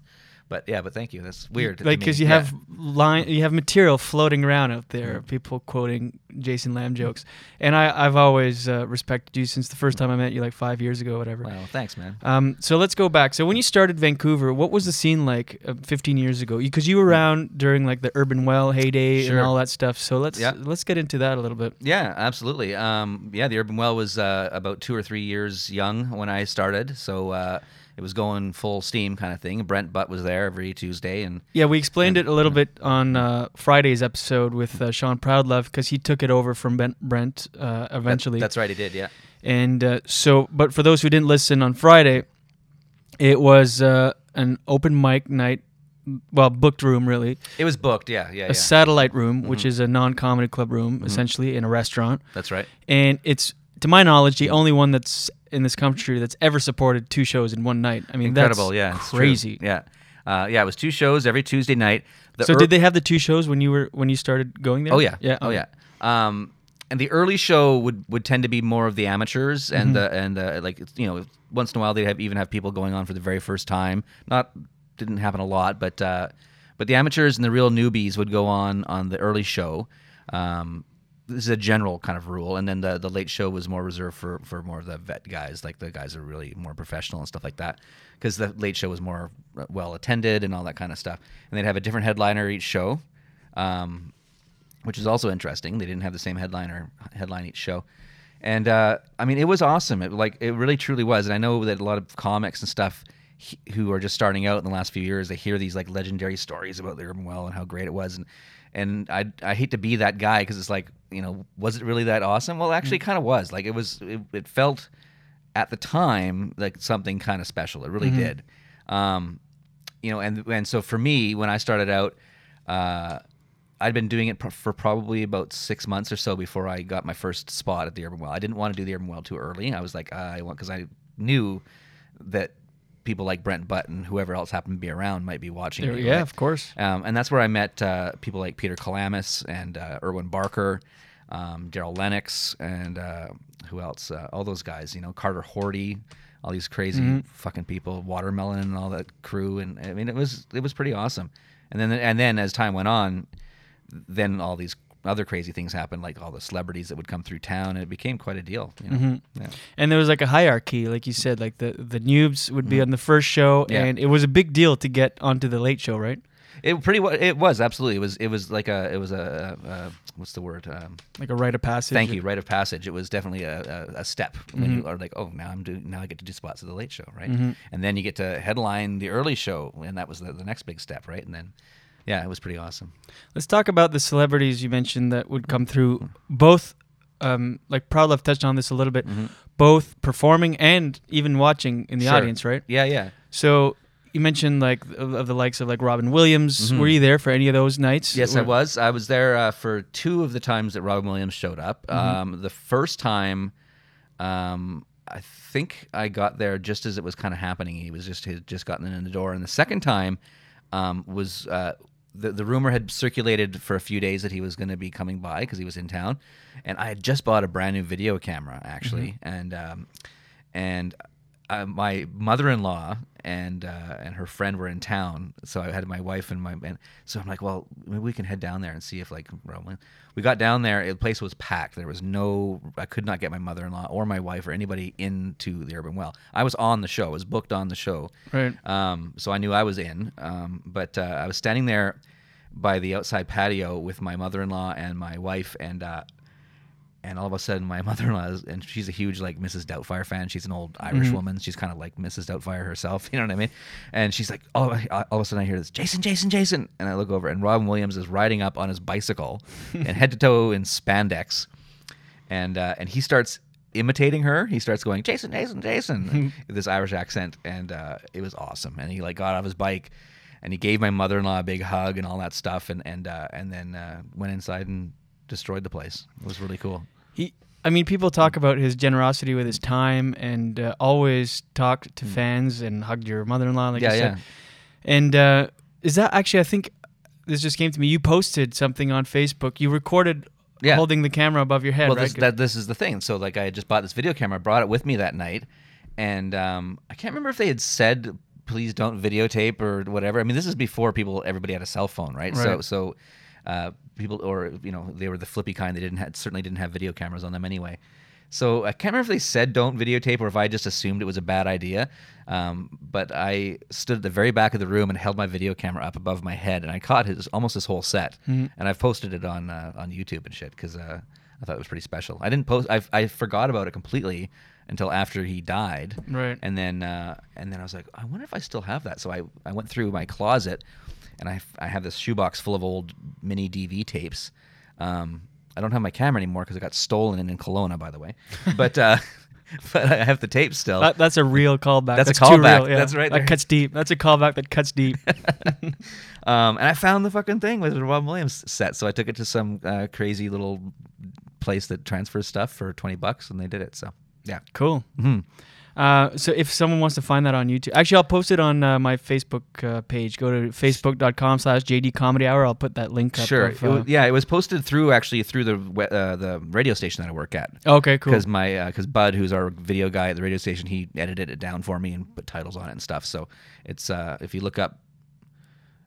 But yeah, but thank you. That's weird. like because you Yeah. have line, you have material floating around out there. of People quoting Jason Lamb jokes, and I, I've always uh, respected you since the first time I met you, like five years ago, whatever. Well, thanks, man. Um, so let's go back. So when you started Vancouver, what was the scene like uh, 15 years ago? Because you were around during like the Urban Well heyday Sure. and all that stuff. So let's Yeah. let's get into that a little bit. Yeah, absolutely. Um, yeah, the Urban Well was uh, about two or three years young when I started, so uh, it was going full steam kind of thing. Brent Butt was there every Tuesday, and Yeah, we explained it a little bit on uh, Friday's episode with uh, Sean Proudlove because he took it over from ben- Brent uh, eventually. that's right, he did. Yeah. And uh, so, but for those who didn't listen on Friday, it was uh, an open mic night, well, booked room really. It was booked. Yeah, yeah, A yeah. Mm-hmm. satellite room, which is a non-comedy club room, essentially in a restaurant. That's right. And it's, to my knowledge, the only one that's in this country that's ever supported two shows in one night. I mean, Incredible. that's yeah. crazy. Yeah. Uh, yeah, it was two shows every Tuesday night. The so ear- did they have the two shows when you were when you started going there? Oh yeah, yeah, oh yeah. Um, and the early show would, would tend to be more of the amateurs, and Mhm. uh, and uh, like you know, once in a while they'd have even have people going on for the very first time. Not didn't happen a lot, but uh, but the amateurs and the real newbies would go on on the early show. Um, this is a general kind of rule, and then the the late show was more reserved for for more of the vet guys, like the guys are really more professional and stuff like that. Because the late show was more well attended and all that kind of stuff, and they'd have a different headliner each show. Um, which is also interesting. They didn't have the same headliner headline each show, and uh, I mean it was awesome. It like it really truly was. And I know that a lot of comics and stuff who are just starting out in the last few years, they hear these like legendary stories about the Urban Well and how great it was, and and I I hate to be that guy because it's like you know was it really that awesome? Well, actually, it kind of was. Like it was. It, it felt at the time like something kind of special. It really Mhm. did. Um, you know, and and so for me, when I started out, uh, I'd been doing it pr- for probably about six months or so before I got my first spot at the Urban Well. I didn't want to do the Urban Well too early. I was like, uh, I want because I knew that people like Brent Button, whoever else happened to be around, might be watching. There- me, yeah, right? of course. Um, and that's where I met uh, people like Peter Kelamis and uh, Irwin Barker, um, Darryl Lenox, and uh, who else? Uh, all those guys, you know, Carter Horty, all these crazy Mhm. fucking people, Watermelon and all that crew. And I mean, it was it was pretty awesome. And then and then as time went on, then all these other crazy things happened, like all the celebrities that would come through town, and it became quite a deal. You know? Mhm. Yeah. And there was like a hierarchy, like you said, like the the noobs would be Mhm. on the first show, Yeah. and it was a big deal to get onto the late show, right? It pretty it was absolutely it was it was like a it was a, a, what's the word um, Like a rite of passage. Thank you, rite of passage. It was definitely a, a, a step when Mhm. you are like, oh, now I'm doing now I get to do spots at the late show, right? Mhm. And then you get to headline the early show, and that was the, the next big step, right? And then, yeah, it was pretty awesome. Let's talk about the celebrities you mentioned that would come through. Both, um, like Proudlove touched on this a little bit, both performing and even watching in the Sure. audience, right? Yeah, yeah. So you mentioned like of, of the likes of like Robin Williams. Mhm. Were you there for any of those nights? Yes, I was. I was there uh, for two of the times that Robin Williams showed up. Mhm. Um, the first time, um, I think I got there just as it was kind of happening. He was just he had just gotten in the door, and the second time um, was uh, the the rumor had circulated for a few days that he was going to be coming by because he was in town, and I had just bought a brand new video camera actually, and um, and uh, my mother-in-law and uh, and her friend were in town, so I had my wife and my and so I'm like, well, maybe we can head down there and see if like Roman. We got down there, the place was packed. There was no, I could not get my mother-in-law or my wife or anybody into the Urban Well. I was on the show, I was booked on the show, Right. Um, so I knew I was in, um, but uh, I was standing there by the outside patio with my mother-in-law and my wife, and uh, and all of a sudden my mother-in-law is, and she's a huge like Mrs. Doubtfire fan. She's an old Irish Mhm. woman. She's kind of like Mrs. Doubtfire herself. You know what I mean? And she's like, oh, all of a sudden I hear this, Jason, Jason, Jason, and I look over and Robin Williams is riding up on his bicycle and head to toe in spandex, and uh, and he starts imitating her. He starts going, Jason, Jason, Jason, with this Irish accent, and uh, it was awesome. And he like got off his bike. And he gave my mother-in-law a big hug and all that stuff, and and uh, and then uh, went inside and destroyed the place. It was really cool. He, I mean, people talk about his generosity with his time and uh, always talked to fans and hugged your mother-in-law, like Hmm. Yeah, you said. yeah. And uh, is that actually? I think this just came to me. You posted something on Facebook. You recorded Yeah. holding the camera above your head, well, right? this, that, this is the thing. So, like, I had just bought this video camera, brought it with me that night, and um, I can't remember if they had said please don't videotape or whatever. I mean, this is before people, everybody had a cell phone, right? So, Right. so uh, people, or you know, they were the flippy kind. They didn't have, certainly didn't have video cameras on them anyway. So I can't remember if they said don't videotape or if I just assumed it was a bad idea. Um, but I stood at the very back of the room and held my video camera up above my head, and I caught his almost his whole set. Mhm. And I've posted it on uh, on YouTube and shit because uh, I thought it was pretty special. I didn't post. I I forgot about it completely until after he died. Right. And then uh, and then I was like, I wonder if I still have that. So I I went through my closet, and I I have this shoebox full of old mini DV tapes. Um, I don't have my camera anymore because it got stolen in Kelowna, by the way. But uh, but I have the tape still. That, that's a real callback. That's a too callback. yeah. That's right That cuts deep. That's a callback that cuts deep. um, and I found the fucking thing with the Rob Williams set, so I took it to some uh, crazy little place that transfers stuff for twenty bucks, and they did it. So yeah, Cool. Mhm. Uh, so if someone wants to find that on YouTube, actually, I'll post it on uh, my Facebook uh, page. Go to facebook.com slash JD Comedy Hour. I'll put that link up. Sure. of, It wa- uh, yeah, it was posted through actually through the uh, the radio station that I work at. Okay, cool. Because my because Bud, who's our video guy at the radio station, he edited it down for me and put titles on it and stuff. So it's uh, if you look up,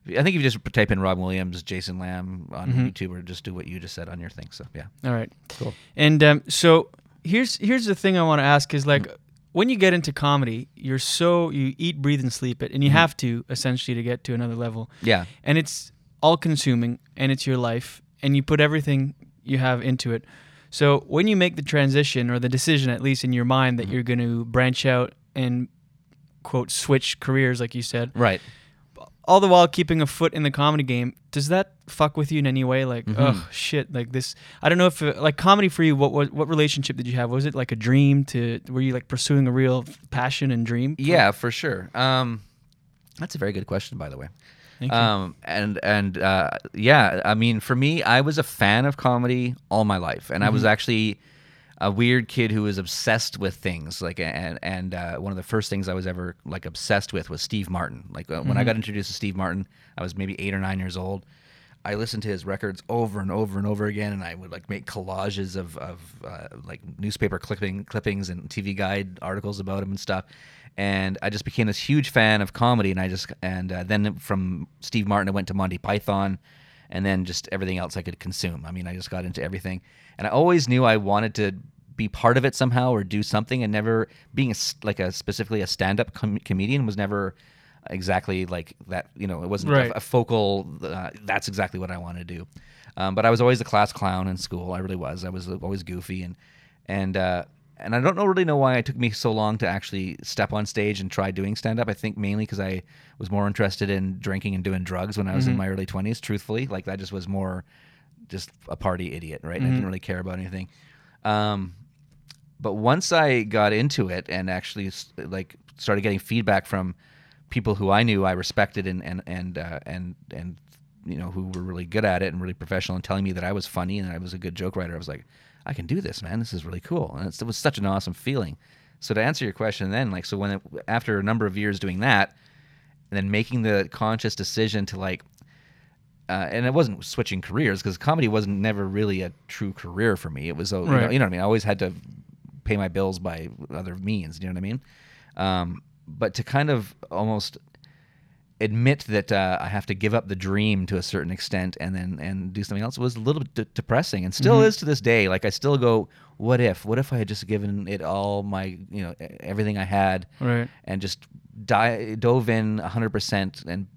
I think if you just type in Rob Williams, Jason Lamb on Mhm. YouTube, or just do what you just said on your thing. So yeah. All right. Cool. And um, so here's here's the thing I want to ask is like Mm. When you get into comedy, you're so you eat, breathe, and sleep it, and you have to essentially to get to another level. Mm-hmm. Yeah. And it's all consuming, and it's your life, and you put everything you have into it. So when you make the transition or the decision, at least in your mind, Mm-hmm. that you're going to branch out and quote switch careers, like you said, Right. All the while keeping a foot in the comedy game, does that fuck with you in any way? Like, Mhm. oh shit, like this. I don't know if uh, like comedy for you. What what what relationship did you have? Was it like a dream to? Were you like pursuing a real passion and dream? Yeah, for sure. Um, that's a very good question, by the way. Thank you. Um, and and uh, yeah, I mean, for me, I was a fan of comedy all my life, and I was Mhm. actually a weird kid who was obsessed with things. Like, and and uh, one of the first things I was ever like obsessed with was Steve Martin. Like uh, when I got introduced to Steve Martin, I was maybe eight or nine years old. I listened to his records over and over and over again, and I would like make collages of, of uh, like newspaper clipping clippings and TV Guide articles about him and stuff. And I just became this huge fan of comedy, and I just and uh, then from Steve Martin, I went to Monty Python, and then just everything else I could consume. I mean, I just got into everything, and I always knew I wanted to be part of it somehow or do something, and never being a, like a specifically a stand up com- comedian was never exactly like that. You know, it wasn't Right. a, a focal. Uh, that's exactly what I want to do. Um, but I was always the class clown in school. I really was. I was always goofy and and uh, and I don't know really know why it took me so long to actually step on stage and try doing stand up. I think mainly because I was more interested in drinking and doing drugs when I was in Mhm. my early twenties. Truthfully, like that just was more just a party idiot, right? And I didn't really care about anything. Um, but once I got into it and actually like started getting feedback from people who I knew I respected and and and uh, and and you know who were really good at it and really professional and telling me that I was funny and I was a good joke writer, I was like, I can do this, man. This is really cool, and it's, it was such an awesome feeling. So to answer your question, then like so when it, after a number of years doing that, and then making the conscious decision to like uh, and it wasn't switching careers because comedy wasn't never really a true career for me. It was, uh, you, know, you know what I mean. I always had to pay my bills by other means. You know what I mean? Um, but to kind of almost admit that uh, I have to give up the dream to a certain extent and then and do something else was a little bit de- depressing and still Mhm. is to this day. Like I still go, what if? What if I had just given it all my, you know, everything I had, Right. and just di- dove in 100% and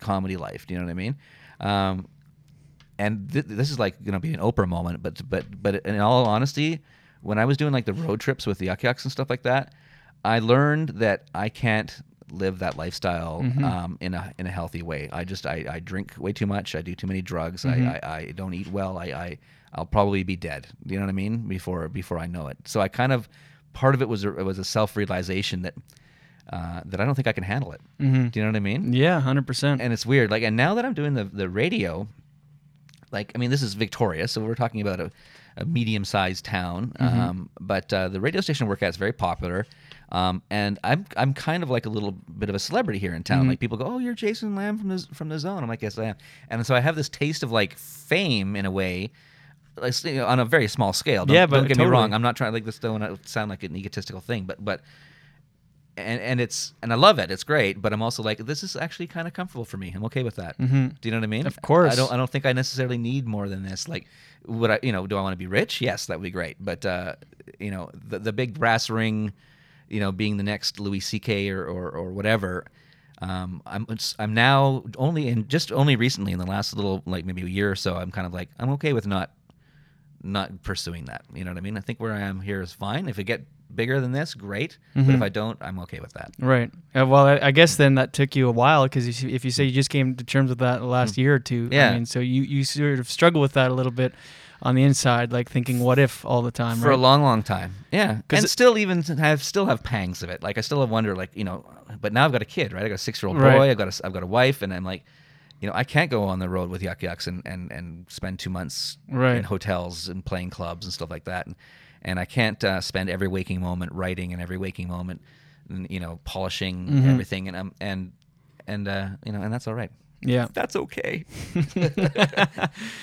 comedy life. Do you know what I mean? Um, and th- this is like gonna be an Oprah moment, but but but in all honesty, when I was doing like the road trips with the Yuk Yuk's and stuff like that, I learned that I can't live that lifestyle Mhm. um, in a in a healthy way. I just I, I drink way too much. I do too many drugs. Mhm. I, I, I don't eat well. I, I I'll probably be dead. You know what I mean? Before before I know it. So I kind of part of it was a, it was a self realization that uh, that I don't think I can handle it. Mhm. Do you know what I mean? Yeah, hundred percent. And it's weird. Like, and now that I'm doing the the radio, like, I mean, this is Victoria, so we're talking about a, a medium sized town. Mhm. Um, but uh, the radio station I work at is very popular. Um, and I'm I'm kind of like a little bit of a celebrity here in town. Mhm. Like people go, "Oh, you're Jason Lamb from the from the Zone." I'm like, "Yes, I am." And so I have this taste of like fame in a way, like, on a very small scale. Don't, Yeah, but don't get me wrong. I'm not trying like this. Don't sound like an egotistical thing, but but and and it's and I love it. It's great, but I'm also like this is actually kind of comfortable for me. I'm okay with that. Mhm. Do you know what I mean? Of course. I don't. I don't think I necessarily need more than this. Like, would I? You know, do I want to be rich? Yes, that would be great. But uh, you know, the the big brass ring, you know, being the next Louis C.K. or or, or whatever. Um, I'm I'm now only in just only recently in the last little like maybe a year or so. I'm kind of like I'm okay with not not pursuing that. You know what I mean? I think where I am here is fine. If it get bigger than this, great. But Mhm. if I don't, I'm okay with that. Right. Uh, well, I, I guess then that took you a while because if, you- if you say you just came to terms with that the last year or two. Yeah. I mean, so you, you sort of struggle with that a little bit on the inside, like thinking, what if all the time, for right? a long, long time. Yeah, and it- still even have still have pangs of it. Like I still have wonder, like you know, but now I've got a kid, right? I got a six year old boy. Right. I've got a, I've got a wife, and I'm like, you know, I can't go on the road with Yuk Yuk's and and and spend two months Right. in hotels and playing clubs and stuff like that, and and I can't uh, spend every waking moment writing and every waking moment, you know, polishing Mhm. everything, and um and and uh, you know, and that's all right. Yeah. that's okay.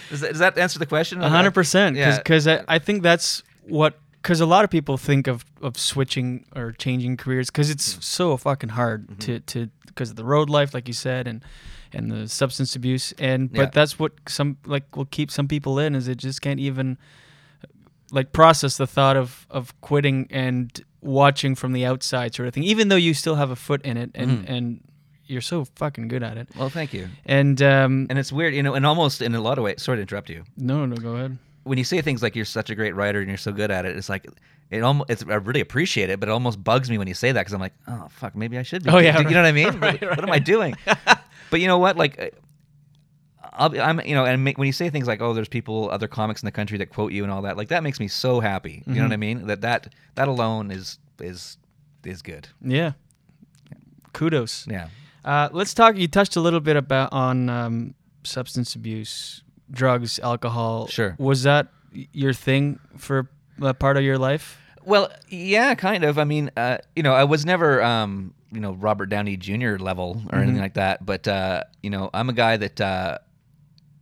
does, that, does that answer the question? A hundred percent. Because I, I think that's what. Because a lot of people think of, of switching or changing careers because Mm-hmm. it's so fucking hard to to because of the road life, like you said, and and the substance abuse, and but Yeah. that's what some like will keep some people in is they just can't even like process the thought of of quitting and watching from the outside sort of thing, even though you still have a foot in it and Mhm. and you're so fucking good at it. Well, thank you. And um, and it's weird, you know, and almost in a lot of ways. Sorry to interrupt you. no, no, go ahead. When you say things like you're such a great writer and you're so good at it, it's like it almost. It's, I really appreciate it, but it almost bugs me when you say that because I'm like, oh fuck, maybe I should be. Oh, yeah, you know what I mean? right, what, what am I doing? but you know what? Like, I'll be, I'm, you know, and make, when you say things like, oh, there's people, other comics in the country that quote you and all that, like that makes me so happy. You know what I mean? That that that alone is is is good. Yeah. Kudos. Yeah. Uh, let's talk. You touched a little bit about on um, substance abuse, drugs, alcohol. Sure. Was that your thing for a part of your life? Well, yeah, kind of. I mean, uh, you know, I was never, um, you know, Robert Downey Jr. level or anything Mhm. like that. But uh, you know, I'm a guy that, uh,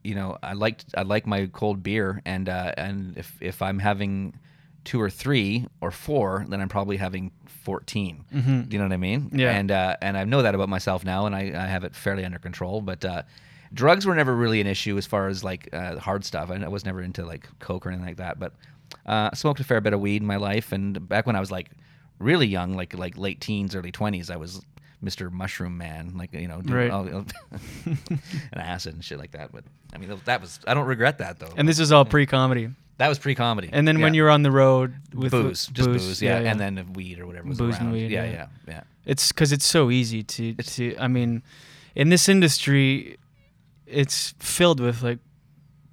you know, I liked I like my cold beer, and uh, and if if I'm having two or three or four, then I'm probably having 14 Mhm. Do you know what I mean? Yeah. And uh, and I know that about myself now, and I, I have it fairly under control. But uh, drugs were never really an issue as far as like uh, hard stuff. I, I was never into like coke or anything like that. But uh, I smoked a fair bit of weed in my life, and back when I was like really young, like like late teens, early twenties, I was Mr. Mushroom Man, like you know, doing Right. all, and acid and shit like that. But I mean, that was I don't regret that though. And this is all pre-comedy. That was pre-comedy. And then when you're on the road with booze, just booze, yeah, yeah, and then weed or whatever was booze and weed. Yeah, yeah, yeah. It's because it's so easy to to. I mean, in this industry, it's filled with like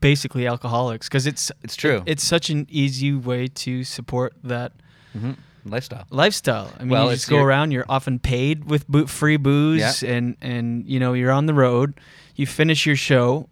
basically alcoholics because it's it's true. It's such an easy way to support that Mhm. Lifestyle. Lifestyle. I mean, Well, you just go your- around. You're often paid with bo- free booze, and and you know you're on the road. You finish your show.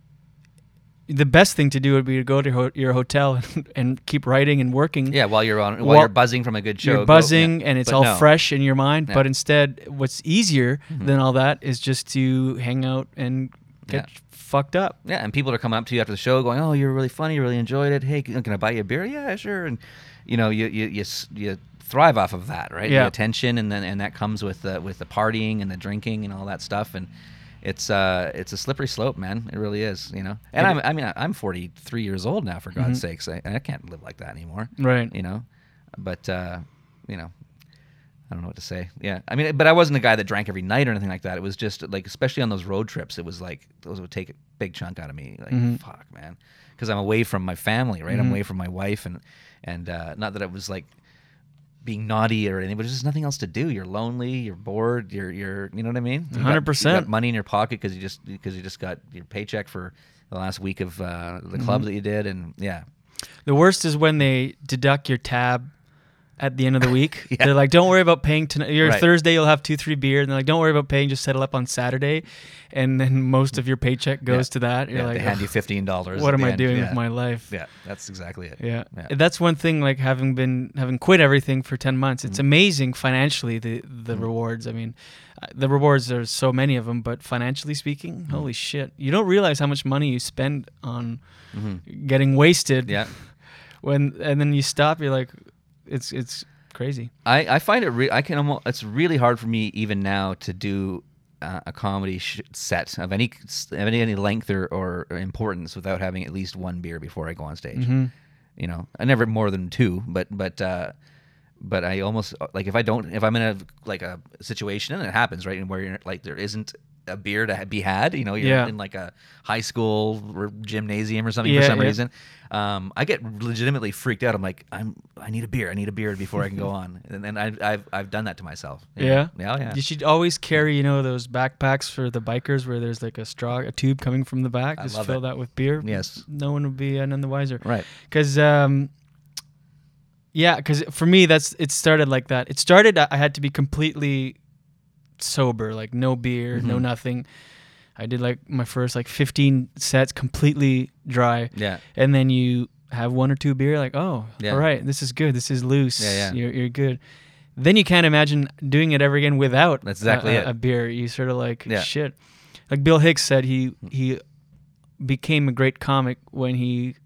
The best thing to do would be to go to ho- your hotel and, and keep writing and working. Yeah, while you're on, while, While- you're buzzing from a good show. You're buzzing, yeah. and it's But all no. fresh in your mind. Yeah. But instead, what's easier Mhm. than all that is just to hang out and get fucked up. Yeah, and people are coming up to you after the show, going, "Oh, you're really funny. You really enjoyed it. Hey, can can I buy you a beer? Yeah, sure." And you know, you you you, you thrive off of that, right? Yeah. The attention, and then and that comes with the with the partying and the drinking and all that stuff, and it's uh it's a slippery slope, man. It really is, you know. And I'm I mean I'm 43 years old now, for God's Mhm. sakes. I, I can't live like that anymore. Right. You know, but uh, you know. I don't know what to say. Yeah, I mean, but I wasn't a guy that drank every night or anything like that. It was just like, especially on those road trips, it was like those would take a big chunk out of me. Like, Mhm. fuck, man, because I'm away from my family, right? I'm Mhm. away from my wife, and and uh, not that it was like being naughty or anything, but there's just nothing else to do. You're lonely, you're bored, you're you're, you know what I mean? 100%. Money in your pocket because you just because you just got your paycheck for the last week of uh, the club Mhm. that you did, and yeah, The worst is when they deduct your tab at the end of the week. Yeah. They're like, "Don't worry about paying tonight. Your Right. Thursday, you'll have two, three beer." And they're like, "Don't worry about paying. Just settle up on Saturday." And then most of your paycheck goes Yeah. to that. You're Yeah, like, they hand you $15 What am I end." doing with my life? Yeah, that's exactly it. Yeah. That's one thing. Like having been having quit everything for ten months, it's Mhm. amazing financially the the Mhm. rewards. I mean, uh, the rewards are so many of them, but financially speaking, Mm-hmm. holy shit, you don't realize how much money you spend on Mhm. getting wasted. Yeah. When and then you stop, you're like, it's it's crazy. I, I find it re- I can almost it's really hard for me even now to do uh, a comedy sh- set of any of any, any length or, or importance without having at least one beer before I go on stage. Mhm. You know, I never more than two, but but uh, but I almost like if I don't if I'm in a like a situation and it happens right and where you're like there isn't a beer to be had, you know, you're Yeah. in like a high school or gymnasium or something Yeah, for some yeah. reason. Um, I get legitimately freaked out. I'm like, I'm I need a beer. I need a beer before I can go on, and then I, I've I've done that to myself. Yeah. yeah, yeah. You should always carry, you know, those backpacks for the bikers where there's like a straw, a tube coming from the back. Just fill it. that with beer. Yes. No one would be uh, none the wiser. Right. Because, um, yeah, because for me, that's it started like that. It started, I had to be completely sober, like no beer, no Mhm. nothing. I did like my first like 15 sets completely dry. Yeah. And then you have one or two beer, like, oh, Yeah. all right, this is good. This is loose. Yeah, yeah. You're, you're good. Then you can't imagine doing it ever again without That's exactly a, it. a beer. You sort of like Yeah. shit. Like Bill Hicks said, he he became a great comic when he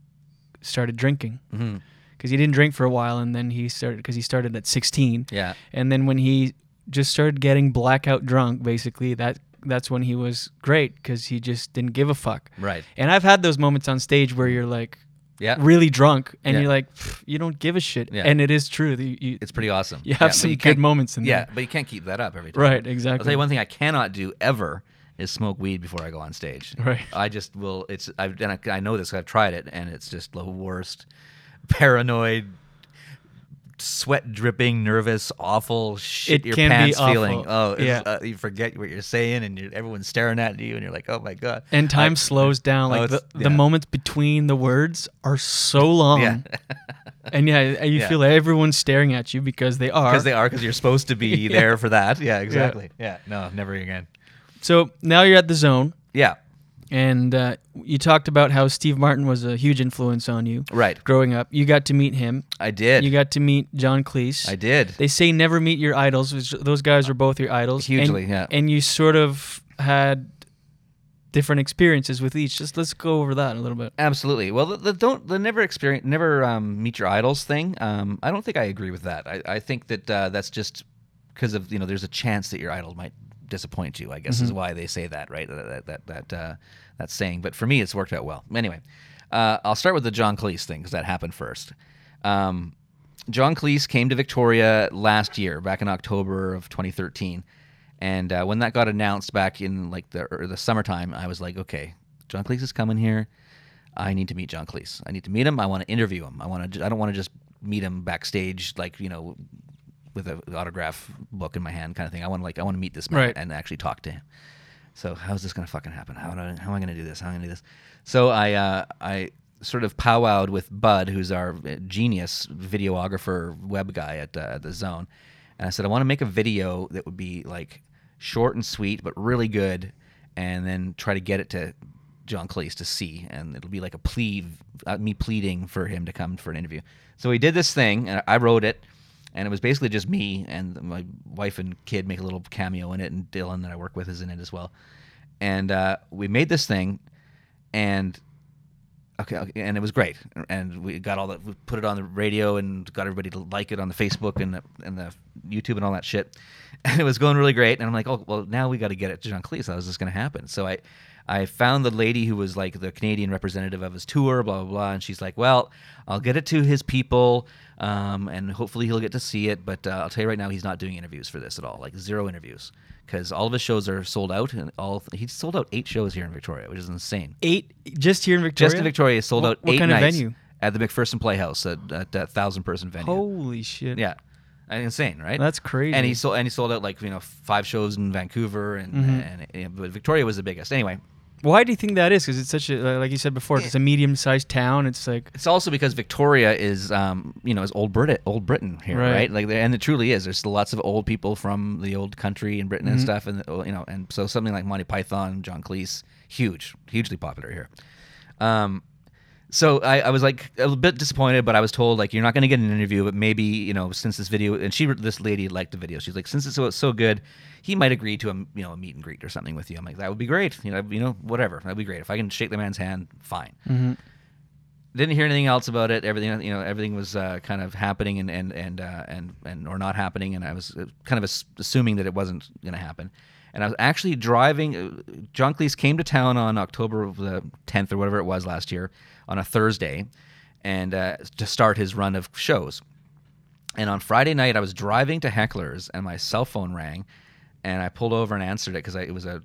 started drinking. Mhm. Because he didn't drink for a while, and then he started because he started at 16. Yeah. And then when he just started getting blackout drunk, basically that that's when he was great because he just didn't give a fuck. Right. And I've had those moments on stage where you're like, Yeah. really drunk, and Yeah. you're like, you don't give a shit. Yeah. And it is true. You, you- It's pretty awesome. You have but some you good moments in there. yeah, there. but you can't keep that up every time. Right, exactly I'll tell you one thing I cannot do ever is smoke weed before I go on stage. Right. I just will. It's I've and I, I know this I've tried it, and it's just the worst. Paranoid, sweat dripping, nervous, awful shit It your pants feeling. Oh, Yeah. uh, you forget what you're saying, and you're, everyone's staring at you, and you're like, oh my god. and time I- slows down. Oh, Like the, it's- the moments between the words are so long. Yeah. and yeah, you Yeah. feel everyone's staring at you because they are. Because they are, because you're supposed to be Yeah. there for that. Yeah, exactly. Yeah. no, never again. So now you're at the zone. Yeah. And uh, you talked about how Steve Martin was a huge influence on you. Right. Growing up. You got to meet him. I did. You got to meet John Cleese. I did. They say never meet your idols. which- Those guys are both your idols. Hugely, and, yeah. And you sort of had different experiences with each. Just let's go over that a little bit. Absolutely. Well, the, the don't the never experience never um, meet your idols thing. Um, I don't think I agree with that. I, I think that uh, that's just because of you know there's a chance that your idol might disappoint you. I guess is Mhm. why they say that, right? That that that uh, that saying. But for me, it's worked out well. Anyway, uh, I'll start with the John Cleese thing because that happened first. Um, John Cleese came to Victoria last year, back in October of 2013. And uh, when that got announced back in like the or the summertime, I was like, okay, John Cleese is coming here. I need to meet John Cleese. I need to meet him. I want to interview him. I want to. I don't want to just meet him backstage, like you know, with an autograph book in my hand, kind of thing. I want to like I want to meet this man Right. and actually talk to him. So how's this gonna fucking happen? How, do how am I gonna do this? How am I gonna do this? So I uh, I sort of powwowed with Bud, who's our uh, genius videographer web guy at, uh, the Zone, and I said I want to make a video that would be like short and sweet, but really good, and then try to get it to John Cleese to see, and it'll be like a plea, uh, me pleading for him to come for an interview. So we did this thing, and I wrote it, and it was basically just me and my wife and kid make a little cameo in it, and Dylan that I work with is in it as well. And uh, we made this thing, and okay, okay, and it was great, and we got all the we put it on the radio, and got everybody to like it on the Facebook and the, and the YouTube and all that shit, and it was going really great. And I'm like, oh well, now we got to get it to John Cleese. How is this going to happen? So I. I found the lady who was like the Canadian representative of his tour, blah blah blah, and she's like, "Well, I'll get it to his people, um, and hopefully he'll get to see it. But uh, I'll tell you right now, he's not doing interviews for this at all, like zero interviews, because all of his shows are sold out, and all he sold out eight shows here in Victoria, which is insane. Eight just here in Victoria. Just in Victoria, sold What- out what eight kind of nights venue? at the McPherson Playhouse, at, at that thousand person venue. Holy shit. Yeah. Insane, right? That's crazy. And he sold and he sold out like you know five shows in Vancouver, and, Mhm. and, and but Victoria was the biggest. Anyway, Why do you think that is? Because it's such a like you said before, it's a medium-sized town. It's like It's also because Victoria is, um, you know, is old Britain, old Britain here, Right. right? Like, there- and it truly is. There's lots of old people from the old country in Britain and Mhm. stuff, and uh, you know, and so something like Monty Python, John Cleese, huge, hugely popular here. Um, so I, I was like a bit disappointed, but I was told like you're not going to get an interview, but maybe you know since this video and she this lady liked the video, she's like since it's so, so good, he might agree to a you know a meet and greet or something with you. I'm like that would be great, you know, you know whatever, that'd be great if I can shake the man's hand, fine. Mhm. didn't hear anything else about it. Everything, you know, everything was uh, kind of happening and and and uh, and and or not happening, and I was uh, kind of assuming that it wasn't going to happen. And I was actually driving. Uh, John Cleese came to town on October the 10th or whatever it was last year on a Thursday, and uh, to start his run of shows. And on Friday night, I was driving to Heckler's, and my cell phone rang, and I pulled over and answered it because it was a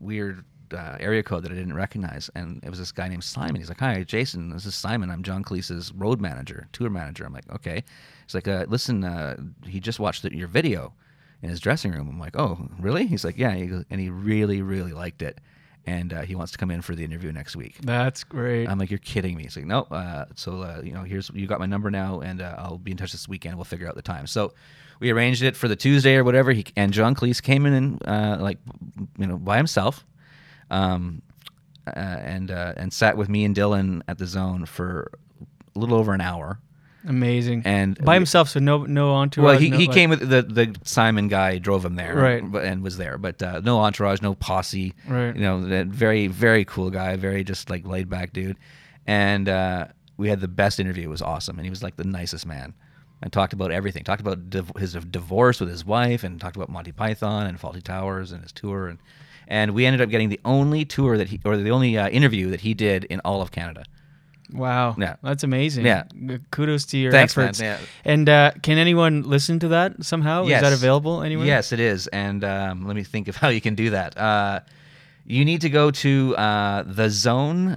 weird uh, area code that I didn't recognize, and it was this guy named Simon. He's like, "Hi, Jason. This is Simon. I'm John Cleese's road manager, tour manager." I'm like, "Okay." He's like, uh, "Listen, uh, he just watched the, your video in his dressing room." I'm like, "Oh, really?" He's like, "Yeah," and he really, really liked it, and uh, he wants to come in for the interview next week. That's great. I'm like, "You're kidding me?" He's like, "No." Uh, so uh, you know, here's you got my number now, and uh, I'll be in touch this weekend. We'll figure out the time. So. We arranged it for the Tuesday or whatever. He and John Cleese came in uh, like, you know, by himself um, uh, and uh, and sat with me and Dylan at the zone for a little over an hour. Amazing. And by himself, so no no entourage. Well, he, no, he like- came with the the Simon guy drove him there, Right. And was there, but uh, no entourage, no posse. Right. You know, very very cool guy, very just like laid back dude. And uh, we had the best interview. It was awesome, and he was like the nicest man. And talked about everything. Talked about div- his divorce with his wife, and talked about Monty Python and Fawlty Towers and his tour, and and we ended up getting the only tour that he or the only uh, interview that he did in all of Canada. Wow. Yeah. That's amazing. Yeah. Kudos to your Thanks, man. Yeah. And uh, can anyone listen to that somehow? Is that available anywhere? Yes, it is. And um, let me think of how you can do that. Uh, you need to go to uh,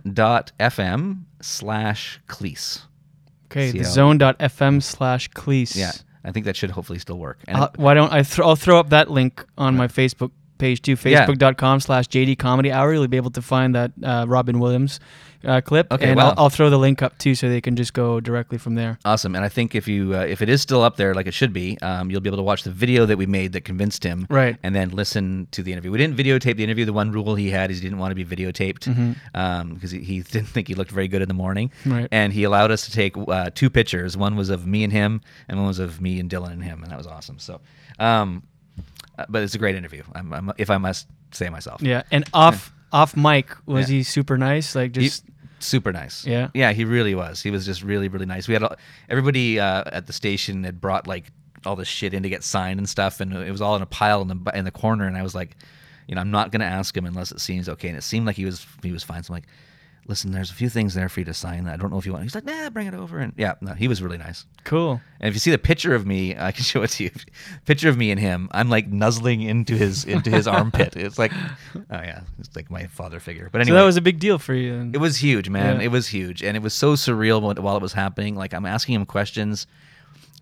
thezone.fm slash Cleese. Okay, See the how- zone.fm slash Cleese. Yeah, I think that should hopefully still work. And Uh, why don't I? Th- I'll throw up that link on my Facebook page too. Facebook.com slash JD Comedy Hour. You'll be able to find that uh, Robin Williams uh, clip. Okay, and wow. I'll, I'll throw the link up too, so they can just go directly from there. Awesome, and I think if you uh, if it is still up there like it should be, um, you'll be able to watch the video that we made that convinced him, Right. And then listen to the interview. We didn't videotape the interview. The one rule he had is he didn't want to be videotaped because he, he didn't think he looked very good in the morning, Right. And he allowed us to take uh, two pictures. One was of me and him, and one was of me and Dylan and him, and that was awesome. So, um, but it's a great interview. I'm, I'm, if I must say myself, Yeah, and off off mic was Yeah. he super nice? Like He- just super nice. Yeah. yeah, he really was. He was just really, really nice. We had everybody uh, at the station had brought like all this shit in to get signed and stuff, and it was all in a pile in the in the corner. And I was like, you know, I'm not gonna ask him unless it seems okay. And it seemed like he was he was fine. So I'm like, listen, there's a few things there for you to sign. I don't know if you want. He's like, nah, bring it over. And yeah, no, he was really nice. cool. And if you see the picture of me, I can show it to you. Picture of me and him, I'm like nuzzling into his into his armpit. It's like, oh yeah, it's like my father figure. But anyway, So that was a big deal for you. it was huge, man. Yeah. It was huge, and it was so surreal while it was happening. Like I'm asking him questions,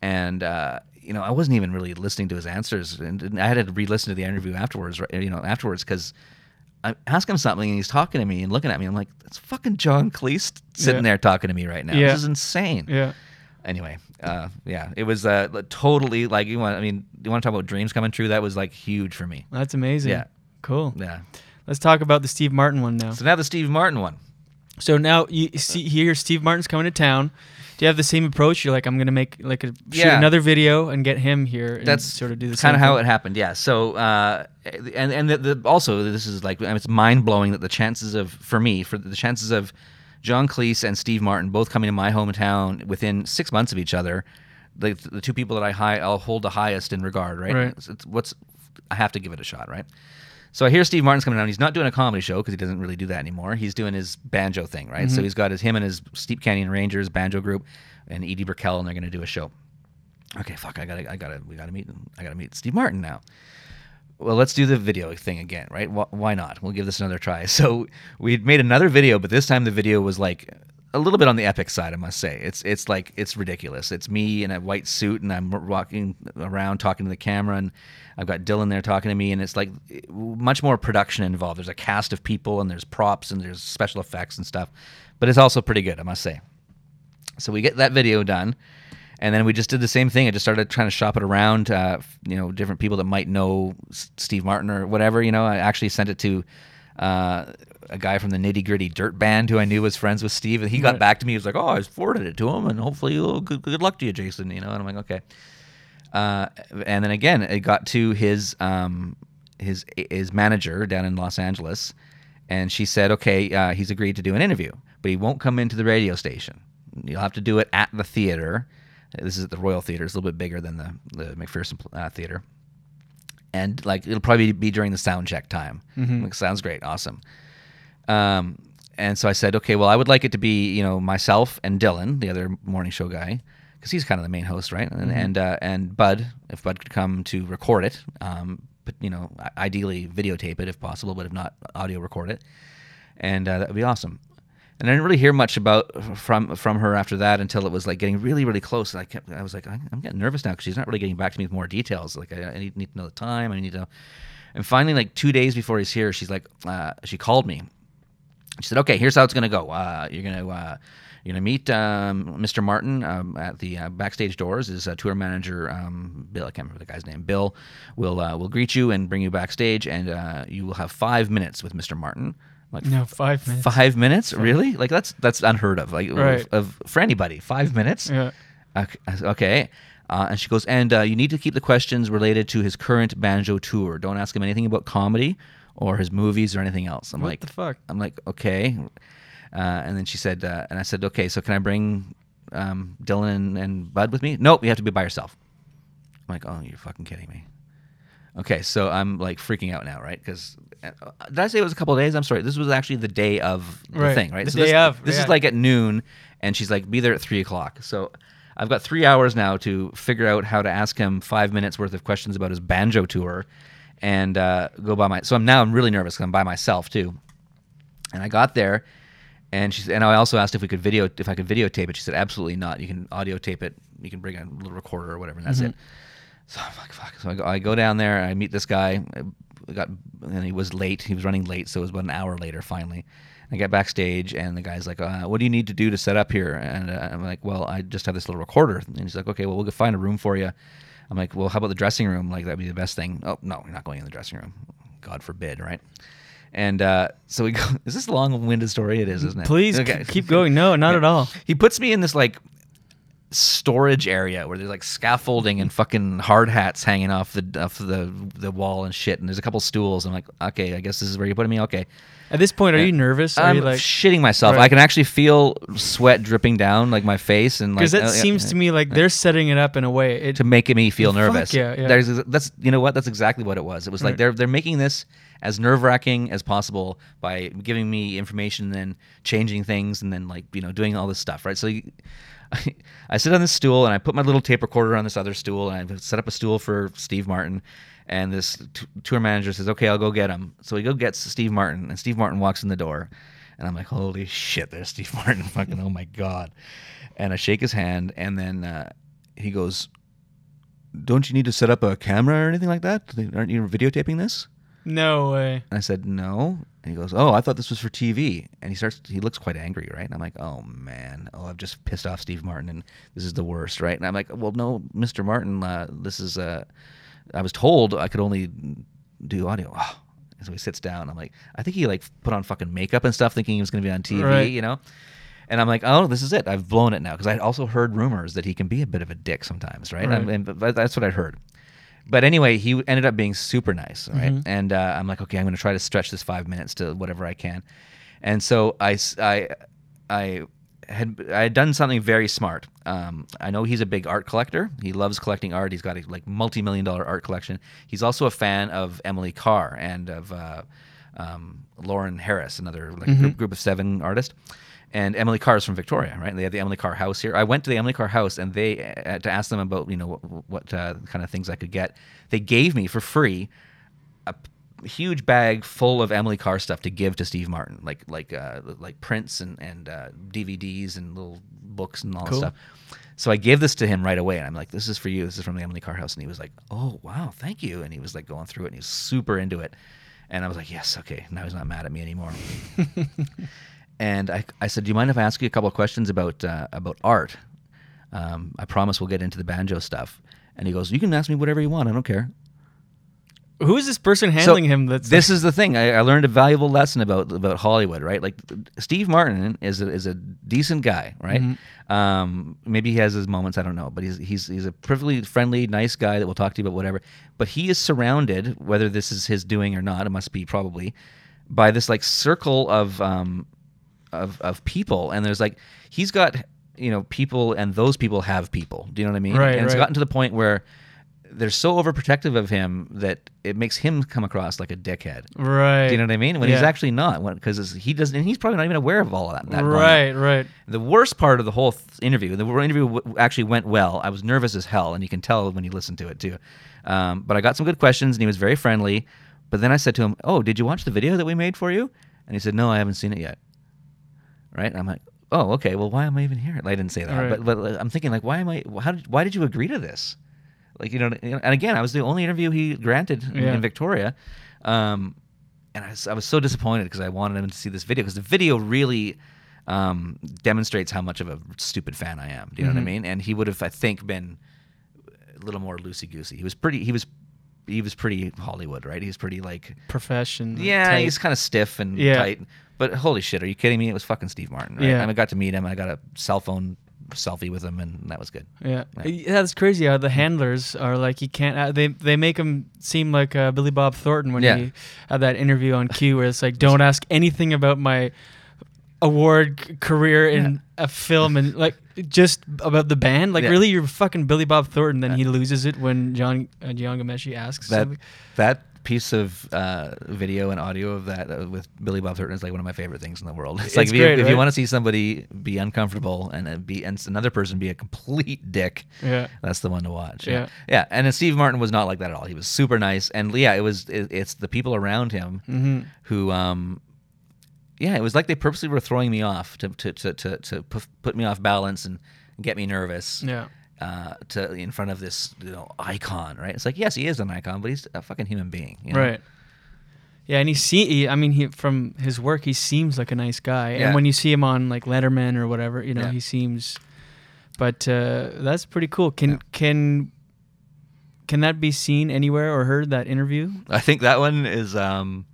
and uh, you know I wasn't even really listening to his answers, and, and I had to re-listen to the interview afterwards. You know, afterwards because I ask him something and he's talking to me and looking at me. I'm like, that's fucking John Cleese sitting Yeah. there talking to me right now. Yeah. This is insane. Yeah. Anyway, uh, yeah, it was uh, totally like you want. I mean, you want to talk about dreams coming true? That was like huge for me. That's amazing. Yeah. Cool. Yeah. Let's talk about the Steve Martin one now. So now the Steve Martin one. So now you see here, Steve Martin's coming to town. Do you have the same approach? You're like, I'm gonna make like a shoot Yeah. another video and get him here. And that's sort of do the kind of how thing. it happened. Yeah. So uh, and and the, the, also this is like I mean, it's mind blowing that the chances of for me for the chances of John Cleese and Steve Martin both coming to my hometown within six months of each other, the, the two people that I high I'll hold the highest in regard. Right. Right. It's, it's what's I have to give it a shot. Right. So I hear Steve Martin's coming down. He's not doing a comedy show because he doesn't really do that anymore. He's doing his banjo thing, right? So Mhm. he's got his him and his Steep Canyon Rangers banjo group and Edie Brickell, and they're going to do a show. Okay, fuck, I gotta, I gotta, we gotta meet, I gotta meet Steve Martin now. Well, let's do the video thing again, right? Wh- Why not? We'll give this another try. So we made another video, but this time the video was like a little bit on the epic side, I must say. It's it's like it's ridiculous. It's me in a white suit, and I'm walking around talking to the camera, and I've got Dylan there talking to me, and it's like much more production involved. There's a cast of people, and there's props, and there's special effects and stuff, but it's also pretty good, I must say. So we get that video done, and then we just did the same thing. I just started trying to shop it around, uh, you know, different people that might know Steve Martin or whatever. You know, I actually sent it to uh, a guy from the Nitty Gritty Dirt Band who I knew was friends with Steve, and he got Right. back to me. He was like, "Oh, I forwarded it to him, and hopefully, oh, good, good luck to you, Jason." You know, and I'm like, "Okay." Uh, and then again, it got to his um, his his manager down in Los Angeles, and she said, "Okay, uh, he's agreed to do an interview." but he won't come into the radio station. You'll have to do it at the theater. This is at the Royal Theater. It's a little bit bigger than the the McPherson uh, Theater, and like it'll probably be during the sound check time. Mhm. Like, sounds great, awesome. Um, and so I said, okay, well, I would like it to be, you know, myself and Dylan, the other morning show guy, because he's kind of the main host, right? And Mhm. and, uh, and Bud, if Bud could come to record it, um, but you know, ideally videotape it if possible, but if not, audio record it, and uh, that would be awesome. And I didn't really hear much about from from her after that until it was like getting really really close. And I kept I was like I'm getting nervous now because she's not really getting back to me with more details. Like I, I need, need to know the time. I need to. And finally, like two days before he's here, she's like uh, she called me. She said, "Okay, here's how it's gonna go. Uh, you're gonna uh, you're gonna meet um, Mr. Martin um, at the uh, backstage doors. His uh, tour manager um, Bill, I can't remember the guy's name. Bill will uh, will greet you and bring you backstage, and uh, you will have five minutes with Mr. Martin. Like No, five minutes. Five minutes, really? Like that's that's unheard of. Like Right. of, of- for anybody, five minutes. Yeah. Okay. okay. Uh, and she goes, and uh, you need to keep the questions related to his current banjo tour. Don't ask him anything about comedy or his movies or anything else. I'm What like, the fuck? I'm like, okay. Uh, and then she said, uh, and I said, okay, so can I bring um, Dylan and, and Bud with me? Nope, you have to be by yourself. I'm like, oh, you're fucking kidding me. Okay, so I'm like freaking out now, right? Because did I say it was a couple of days? I'm sorry. This was actually the day of the Right, thing, right? the so day this, of, This yeah. is like at noon, and she's like, "Be there at three o'clock." So I've got three hours now to figure out how to ask him five minutes worth of questions about his banjo tour, and uh, go by my. So I'm now I'm really nervous because I'm by myself too. And I got there, and she and I also asked if we could video if I could videotape it. She said absolutely not. You can audio tape it. You can bring a little recorder or whatever, and that's Mhm. it. So I'm like, fuck. So I go, I go down there. I meet this guy. I got and he was late. He was running late, so it was about an hour later. Finally, I get backstage, and the guy's like, uh, "What do you need to do to set up here?" And uh, I'm like, "Well, I just have this little recorder." And he's like, "Okay, well, we'll go find a room for you." I'm like, "Well, how about the dressing room? Like that'd be the best thing." Oh no, you're not going in the dressing room. God forbid, right? And uh, so we go. Is this a long-winded story? It is, isn't it? Please k- keep going. No, not at all. He puts me in this like storage area where there's like scaffolding and fucking hard hats hanging off the off the the wall and shit. And there's a couple stools. I'm like, okay, I guess this is where you're putting me. Okay. At this point, are you nervous? Are I'm you like shitting myself. Right. I can actually feel sweat dripping down like my face and like because that uh, seems to me like they're setting it up in a way it, to make me feel nervous. yeah, yeah. There's that's you know what that's exactly what it was. It was like Right. they're they're making this as nerve wracking as possible by giving me information and then changing things and then like you know doing all this stuff right. So you, I, I sit on this stool and I put my little tape recorder on this other stool and I set up a stool for Steve Martin. And this t- tour manager says, "Okay, I'll go get him." So he go gets Steve Martin, and Steve Martin walks in the door, and I'm like, "Holy shit, there's Steve Martin! Fucking oh my god!" And I shake his hand, and then uh, he goes, don't you need to set up a camera or anything like that? Aren't you videotaping this? no way And I said, no. And he goes, oh, I thought this was for TV. And he starts, he looks quite angry, right? And I'm like, oh man, oh, I've just pissed off Steve Martin and this is the worst, right? And I'm like, well, no, Mr. Martin, uh, this is, uh, I was told I could only do audio. Oh. And so he sits down. I'm like, I think he like put on fucking makeup and stuff thinking he was going to be on TV, Right. you know? And I'm like, oh, this is it. I've blown it now because I also heard rumors that he can be a bit of a dick sometimes, right? Right. And but that's what I'd heard. But anyway, he ended up being super nice, right? Mhm. And uh, I'm like, okay, I'm going to try to stretch this five minutes to whatever I can. And so I, I, I had I had done something very smart. Um, I know he's a big art collector. He loves collecting art. He's got a like multi-million dollar art collection. He's also a fan of Emily Carr and of uh, um, Lawren Harris, another like Mhm. group, group of seven artist. And Emily Carr is from Victoria, right? And They have the Emily Carr house here. I went to the Emily Carr house and they uh, to ask them about you know what, what uh, kind of things I could get. They gave me for free a p- huge bag full of Emily Carr stuff to give to Steve Martin, like like uh, like prints and and uh, DVDs and little books and all Cool. that stuff. So I gave this to him right away, and I'm like, "This is for you. This is from the Emily Carr house." And he was like, "Oh wow, thank you." And he was like going through it, and he was super into it. And I was like, "Yes, okay." Now he's not mad at me anymore. and I, I said, "Do you mind if I ask you a couple of questions about uh, about art?" Um, I promise we'll get into the banjo stuff. And he goes, "You can ask me whatever you want. I don't care." who is this person So, handling him that's this is the thing. I, I learned a valuable lesson about about Hollywood, right? Like Steve Martin is a, is a decent guy, right? Mhm. Um, maybe he has his moments, I don't know, but he's he's he's a perfectly friendly, nice guy that will talk to you about whatever. But he is surrounded, whether this is his doing or not, it must be probably, by this like circle of um, of of people, and there's like he's got you know people, and those people have people. Do you know what I mean? Right, And it's gotten to the point where they're so overprotective of him that it makes him come across like a dickhead. Right. Do you know what I mean? When he's actually not, because he doesn't, and he's probably not even aware of all of that. that. Right, right. The worst part of the whole th- interview, the interview w- actually went well. I was nervous as hell, and you can tell when you listen to it too. Um, but I got some good questions, and he was very friendly. But then I said to him, "Oh, did you watch the video that we made for you?" And he said, "No, I haven't seen it yet." Right? And I'm like, "Oh, okay. Well, why am I even here?" I didn't say that, Right. but but I'm thinking like, why am I? How did why did you agree to this? Like you know, and again, I was the only interview he granted in- Yeah. in Victoria. Um, and I was, I was so disappointed because I wanted him to see this video because the video really um, demonstrates how much of a stupid fan I am. Do you know what I Mhm. mean? And he would have, I think, been a little more loosey goosey. He was pretty. He was. He was pretty Hollywood, right? He's pretty like Profession. yeah, type. he's kind of stiff and Yeah. tight. But holy shit, are you kidding me? It was fucking Steve Martin. Right? Yeah. And I got to meet him. I got a cell phone selfie with him, and that was good. Yeah. yeah, that's crazy. How the handlers are like you can't. Uh, they they make him seem like uh, Billy Bob Thornton when Yeah. he had that interview on Q, where it's like, don't ask anything about my award c- career in a film and like just about the band. Like Yeah. really, you're fucking Billy Bob Thornton. Then he loses it when John uh, John Ghomeshi asks That something. that piece of uh, video and audio of that uh, with Billy Bob Thornton is like one of my favorite things in the world. It's, like It's if, you, great, if you want to see somebody be uncomfortable and uh, be and another person be a complete dick, Yeah. that's the one to watch. Yeah. yeah. And then Steve Martin was not like that at all. He was super nice, and yeah, it was it, it's the people around him Mhm. who um. Yeah, it was like they purposely were throwing me off to to to to, to put, put me off balance and get me nervous Yeah. Uh, to in front of this you know icon, right? It's like yes, he is an icon, but he's a fucking human being, you know? Right. Yeah, and he see. He, I mean, he from his work, he seems like a nice guy. Yeah. And when you see him on like Letterman or whatever, you know, Yeah. he seems. But uh, that's pretty cool. Can can can that be seen anywhere or heard that interview? I think that one is um,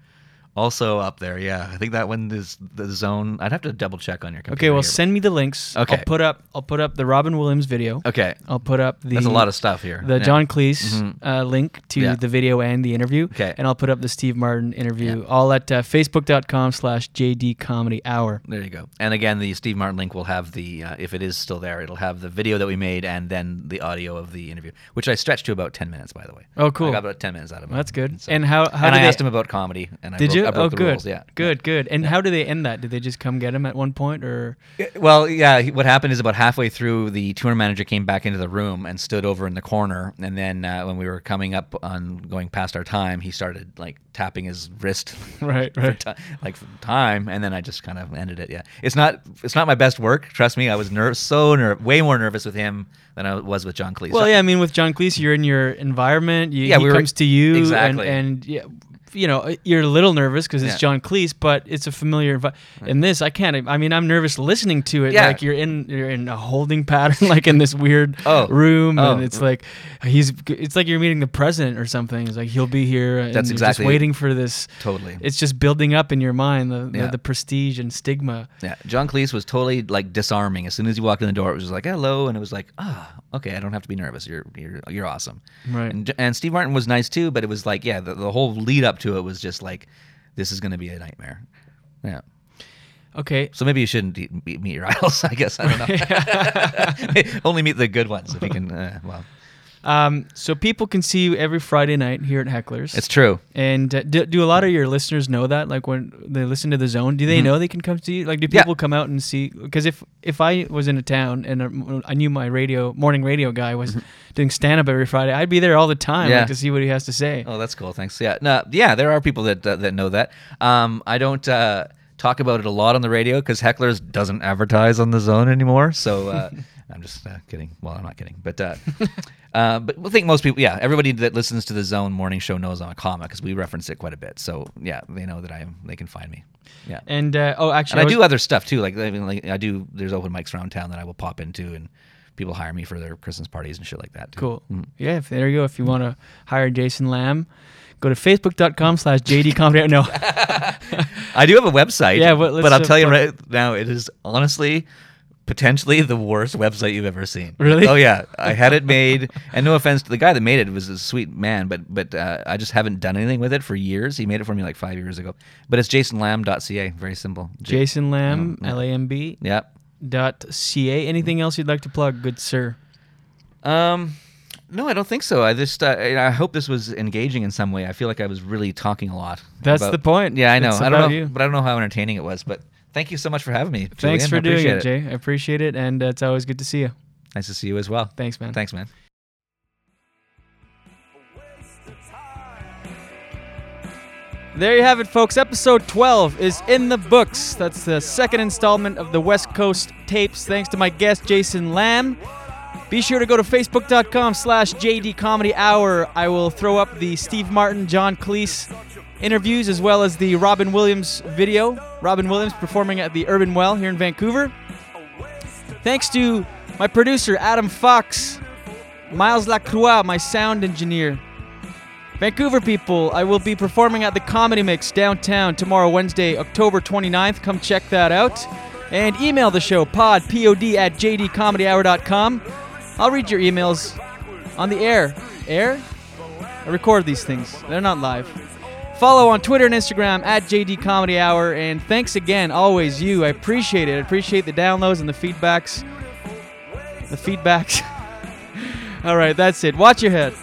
also up there. Yeah, I think that one is the zone. I'd have to double check on your computer. Okay, well, here. send me the links. Okay. I'll put up. I'll put up the Robin Williams video. Okay. I'll put up the. That's a lot of stuff here. The Yeah. John Cleese Mhm. uh, link to Yeah. the video and the interview. Okay. And I'll put up the Steve Martin interview. All at uh, Facebook.com/slash JD Comedy Hour. There you go. And again, the Steve Martin link will have the, uh, if it is still there, it'll have the video that we made and then the audio of the interview, which I stretched to about ten minutes, by the way. Oh, cool. I got about ten minutes out of it. That's good. So- And how? How and did I they- asked him about comedy, and I did you? I broke oh, the good. rules. Yeah. Good, good. And how do they end that? Did they just come get him at one point, or? Well, yeah. What happened is about halfway through, the tour manager came back into the room and stood over in the corner. And then uh, when we were coming up on going past our time, he started like tapping his wrist, Right, for right. ti- like for time. And then I just kind of ended it. Yeah, it's not it's not my best work. Trust me, I was nervous, so ner- way more nervous with him than I was with John Cleese. Well, yeah. I mean, with John Cleese, you're in your environment. You, Yeah, he we were- comes to you, exactly. and, and yeah, you know, you're a little nervous because it's Yeah. John Cleese, but it's a familiar. envi- In this, I can't. I mean, I'm nervous listening to it. Yeah. Like you're in, you're in a holding pattern, like in this weird Oh. room, Oh. and it's like he's. It's like you're meeting the president or something. It's like he'll be here, and That's exactly just waiting for this. Totally. It's just building up in your mind the, the, Yeah. the prestige and stigma. Yeah, John Cleese was totally like disarming. As soon as he walked in the door, it was just like hello, and it was like, ah, okay, I don't have to be nervous. You're you're you're awesome. Right. And, and Steve Martin was nice too, but it was like, yeah, the, the whole lead up to it was just like, this is going to be a nightmare. Yeah. Okay. So maybe you shouldn't eat, meet your idols. I guess I don't know. Only meet the good ones if you can. Uh, well, Um, so people can see you every Friday night here at Heckler's. It's true. And uh, do, do a lot of your listeners know that? Like when they listen to the Zone, do they Mhm. know they can come see you? Like, do Yeah. people come out and see? Because if if I was in a town and uh, I knew my radio morning radio guy was doing stand up every Friday, I'd be there all the time Mm-hmm. Yeah. like, to see what he has to say. Oh, that's cool. Thanks. Yeah. No, yeah, there are people that uh, that know that. Um, I don't uh, talk about it a lot on the radio because Hecklers doesn't advertise on the zone anymore. So uh, I'm just uh, kidding. Well, I'm not kidding, but. Uh, Uh, but I think most people, yeah, everybody that listens to the Zone morning show knows I'm a comic because we reference it quite a bit. So yeah, they know that I am. They can find me. Yeah. And uh, oh, actually, and I, was- do other stuff too. Like I mean, like I do. There's open mics around town that I will pop into, and people hire me for their Christmas parties and shit like that. Too. Cool. Mhm. Yeah, if, there you go. If you want to hire Jason Lamb, go to facebook.com slash JD Comedy. No. I do have a website. Yeah, but I'll uh, tell you right now, it is honestly potentially the worst website you've ever seen. Really? Oh yeah, I had it made, and no offense to the guy that made it, was a sweet man, but but uh, I just haven't done anything with it for years. He made it for me like five years ago. But it's jasonlamb.ca, very simple. J- Jason Lamb, yeah. L A M B Yep. dot C A. Anything else you'd like to plug, good sir? Um, no, I don't think so. I just uh, I hope this was engaging in some way. I feel like I was really talking a lot. That's about- the point. Yeah, I know. It's I don't know, you. but I don't know how entertaining it was. But thank you so much for having me. Thanks Julien. for doing appreciate it, Jay. I appreciate it, and uh, it's always good to see you. Nice to see you as well. Thanks, man. Thanks, man. There you have it, folks. Episode 12 is in the books. That's the second installment of the West Coast tapes. Thanks to my guest, Jason Lamb. Be sure to go to facebook.com slash JD Comedy Hour. I will throw up the Steve Martin, John Cleese interviews as well as the Robin Williams video. Robin Williams performing at the Urban Well here in Vancouver. Thanks to my producer, Adam Fox, Miles Lacroix, my sound engineer. Vancouver people, I will be performing at the Comedy Mix downtown tomorrow, Wednesday, October 29th. Come check that out. And email the show, pod, P-O-D, at jdcomedyhour.com. I'll read your emails on the air. Air? I record these things. They're not live. Follow on Twitter and Instagram at JD Comedy Hour. And thanks again, always you. I appreciate it. I appreciate the downloads and the feedbacks. The feedbacks. All right, that's it. Watch your head.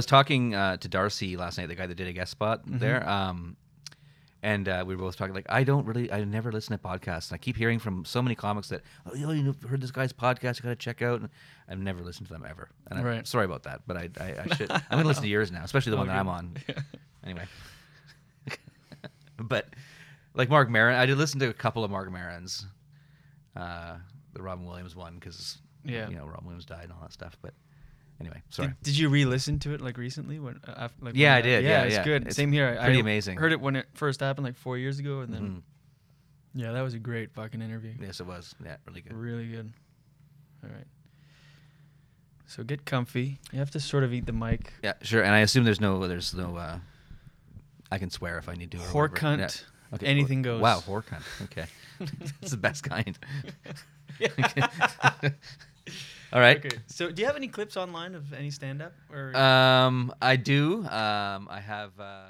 Was talking uh, to Darcy last night, the guy that did a guest spot Mhm. there. Um, and uh, we were both talking like I don't really, I never listen to podcasts. And I keep hearing from so many comics that oh, you know, you heard this guy's podcast, you got to check out. And I've never listened to them ever. And I'm sorry about that, but I, I, I should. I'm gonna listen to yours now, especially the one that I'm on. Anyway, but like Marc Maron, I did listen to a couple of Marc Maron's, uh, the Robin Williams one because Yeah. you know Robin Williams died and all that stuff. But sorry. Did, did you re-listen to it like recently? When uh, af- like Yeah, when I did, Yeah, yeah, it's yeah. good. It's Same here. I- pretty I amazing. Heard it when it first happened, like four years ago, and then Mhm. yeah, that was a great fucking interview. Yes, it was. Yeah, really good. Really good. All right. So get comfy. You have to sort of eat the mic. Yeah, sure. And I assume there's no, there's no. uh I can swear if I need to. or Whore whatever. cunt, anything goes. Wow, whore cunt. Okay, it's the best kind. All right. Okay. So do you have any clips online of any stand-up or? Um, I do. Um, I have. Uh,